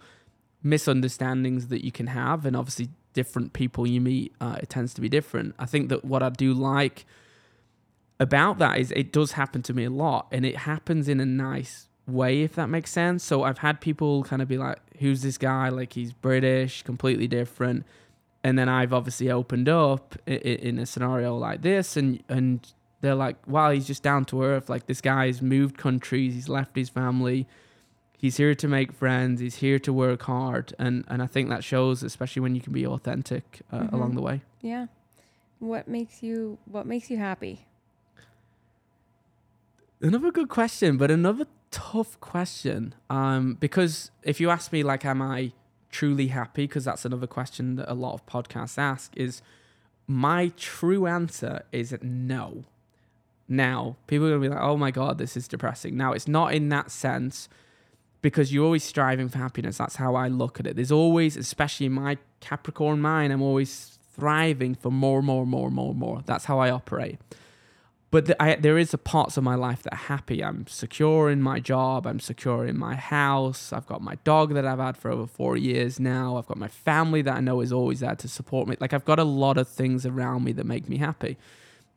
misunderstandings that you can have. And obviously, different people you meet, uh, it tends to be different. I think that what I do like, about that is it does happen to me a lot and it happens in a nice way if that makes sense. So i've had people kind of be like who's this guy? Like he's british completely different. And then i've obviously opened up in a scenario like this and and they're like wow he's just down to earth. Like this guy's moved countries. He's left his family he's here to make friends he's here to work hard and and i think that shows especially when you can be authentic uh, mm-hmm. along the way yeah what makes you what makes you happy Another good question, but another tough question. Um, because if you ask me, like, am I truly happy? Because that's another question that a lot of podcasts ask. Is my true answer is no. Now, people are gonna be like, "Oh my god, this is depressing." Now, it's not in that sense because you're always striving for happiness. That's how I look at it. There's always, especially in my Capricorn mind, I'm always thriving for more, more, more, more, more. That's how I operate but the, I, there is a parts of my life that are happy. I'm secure in my job. I'm secure in my house. I've got my dog that I've had for over four years now. I've got my family that I know is always there to support me. Like I've got a lot of things around me that make me happy.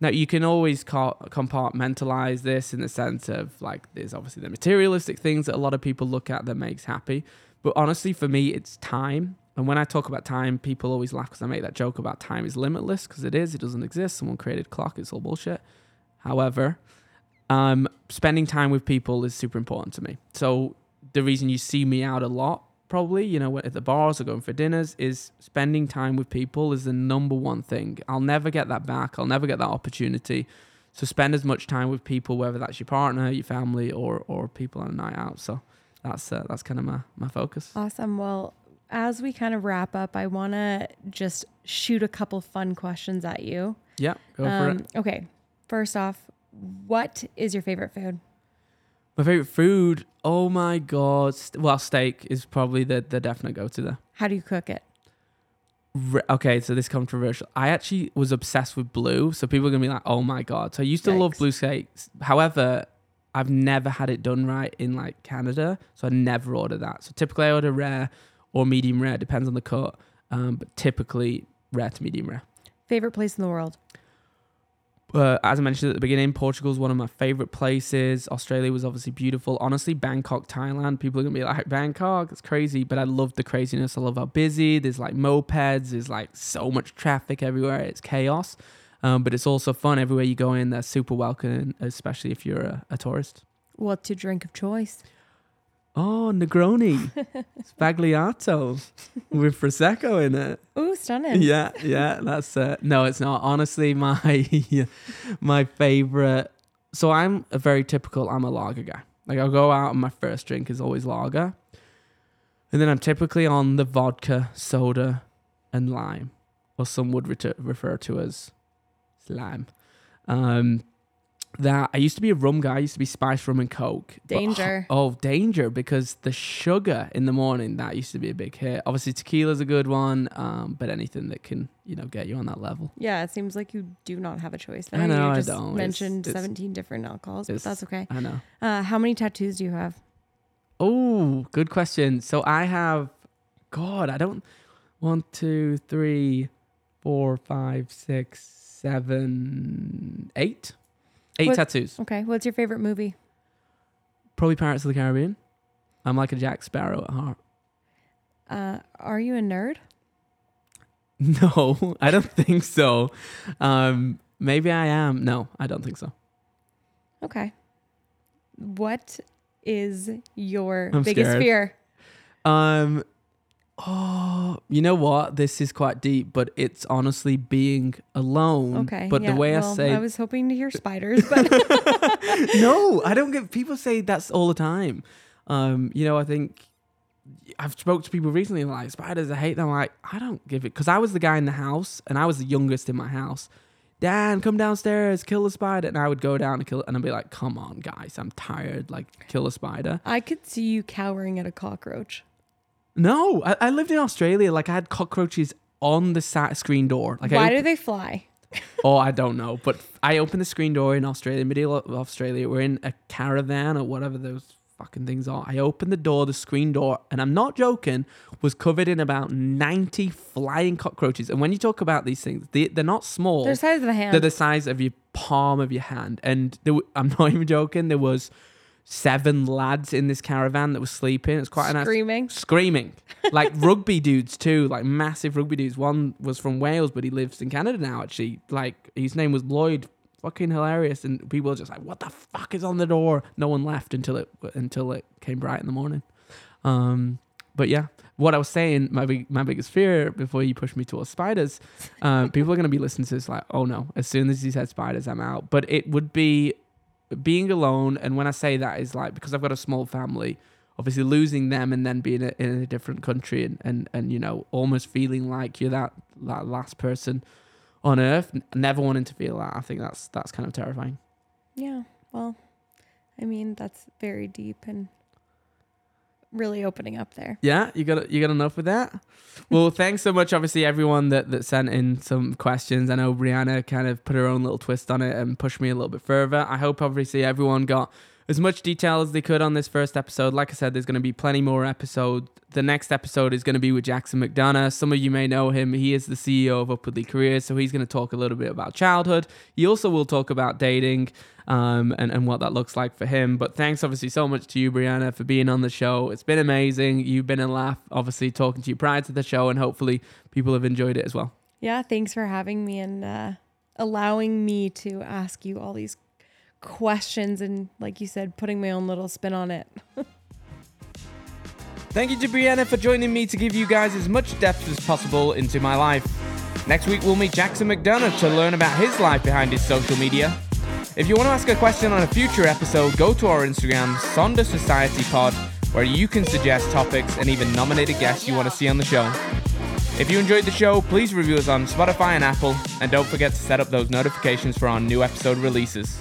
Now you can always compartmentalize this in the sense of like there's obviously the materialistic things that a lot of people look at that makes happy, but honestly for me it's time. And when I talk about time, people always laugh because I make that joke about time is limitless because it is. It doesn't exist. Someone created clock. It's all bullshit. However, um, spending time with people is super important to me. So the reason you see me out a lot, probably, you know, at the bars or going for dinners, is spending time with people is the number one thing. I'll never get that back. I'll never get that opportunity. So spend as much time with people, whether that's your partner, your family, or or people on a night out. So that's uh, that's kind of my my focus. Awesome. Well, as we kind of wrap up, I want to just shoot a couple fun questions at you. Yeah, go um, for it. Okay. First off, what is your favorite food? My favorite food, oh my god! Well, steak is probably the the definite go to there. How do you cook it? Re- okay, so this controversial. I actually was obsessed with blue, so people are gonna be like, "Oh my god!" So I used to Yikes. love blue steaks. However, I've never had it done right in like Canada, so I never order that. So typically, I order rare or medium rare, depends on the cut. Um, but typically, rare to medium rare. Favorite place in the world? Uh, as I mentioned at the beginning, Portugal is one of my favorite places. Australia was obviously beautiful. Honestly, Bangkok, Thailand, people are gonna be like, Bangkok, it's crazy, but I love the craziness. I love how busy. There's like mopeds. There's like so much traffic everywhere. It's chaos, um, but it's also fun. Everywhere you go in, they're super welcoming, especially if you're a, a tourist. What's your drink of choice? Oh, Negroni, Sbagliato with prosecco in it. Ooh, stunning. Yeah, yeah, that's uh, no, it's not. Honestly, my my favorite. So I'm a very typical. I'm a lager guy. Like I'll go out and my first drink is always lager, and then I'm typically on the vodka, soda, and lime, or some would refer to as slime. Um, that I used to be a rum guy. I used to be spice rum and coke. Danger. But, oh, danger because the sugar in the morning that used to be a big hit. Obviously, tequila's a good one, um, but anything that can you know get you on that level. Yeah, it seems like you do not have a choice. There. I know. You just I don't. Mentioned it's, seventeen different alcohols, but that's okay. I know. Uh, how many tattoos do you have? Oh, good question. So I have, God, I don't. One, two, three, four, five, six, seven, eight. Eight What- tattoos. Okay. What's your favorite movie? Probably Pirates of the Caribbean. I'm like a Jack Sparrow at heart. Uh, are you a nerd? No, I don't think so. Um, maybe I am. No, I don't think so. Okay. What is your I'm biggest scared. fear? Um, oh, you know what? This is quite deep, but it's honestly being alone. Okay. But yeah, the way well, I say, I was hoping to hear spiders, but no, I don't get. People say that's all the time. Um, you know, I think I've spoke to people recently like spiders. I hate them. Like I don't give it because I was the guy in the house and I was the youngest in my house. Dan, come downstairs, kill the spider, and I would go down and kill it, and I'd be like, "Come on, guys, I'm tired. Like, kill a spider." I could see you cowering at a cockroach. No, I, I lived in Australia. Like, I had cockroaches on the sat screen door. Like, Why I do they fly? Oh, I don't know. But I opened the screen door in Australia, middle of Australia. We're in a caravan or whatever those fucking things are. I opened the door, the screen door, and I'm not joking, was covered in about 90 flying cockroaches. And when you talk about these things, they, they're not small. They're the size of a hand. They're the size of your palm of your hand. And there, w- I'm not even joking. There was seven lads in this caravan that were sleeping. It was quite a nice screaming. screaming. Like rugby dudes too. Like massive rugby dudes. One was from wales but he lives in canada now actually. Like his name was lloyd. Fucking hilarious. And people were just like what the fuck is on the door? No one left until it until it came bright in the morning. Um but yeah what i was saying my big, my biggest fear before you push me towards spiders um people are going to be listening to this like oh no. As soon as he said spiders i'm out. But it would be being alone and when i say that is like because i've got a small family obviously losing them and then being in a different country and, and, and you know almost feeling like you're that, that last person on earth never wanting to feel that i think that's that's kind of terrifying Yeah. Well, I mean, that's very deep and really opening up there. yeah you got you got enough with that? Well thanks so much obviously everyone that, that sent in some questions. I know brianna kind of put her own little twist on it and pushed me a little bit further. I hope obviously everyone got as much detail as they could on this first episode. Like I said, there's going to be plenty more episodes. The next episode is going to be with Jackson McDonough. Some of you may know him. He is the CEO of Upwardly Careers, so he's going to talk a little bit about childhood. He also will talk about dating um, and, and what that looks like for him. But thanks, obviously, so much to you, Brianna, for being on the show. It's been amazing. You've been a laugh, obviously, talking to you prior to the show, and hopefully people have enjoyed it as well. Yeah. Thanks for having me and uh, allowing me to ask you all these questions and, like you said, putting my own little spin on it. Thank you to Brianna for joining me to give you guys as much depth as possible into my life. Next week, we'll meet Jackson McDonough to learn about his life behind his social media. If you want to ask a question on a future episode, go to our Instagram, Sonder Society Pod, where you can suggest topics and even nominate a guest you want to see on the show. If you enjoyed the show, please review us on Spotify and Apple, and don't forget to set up those notifications for our new episode releases.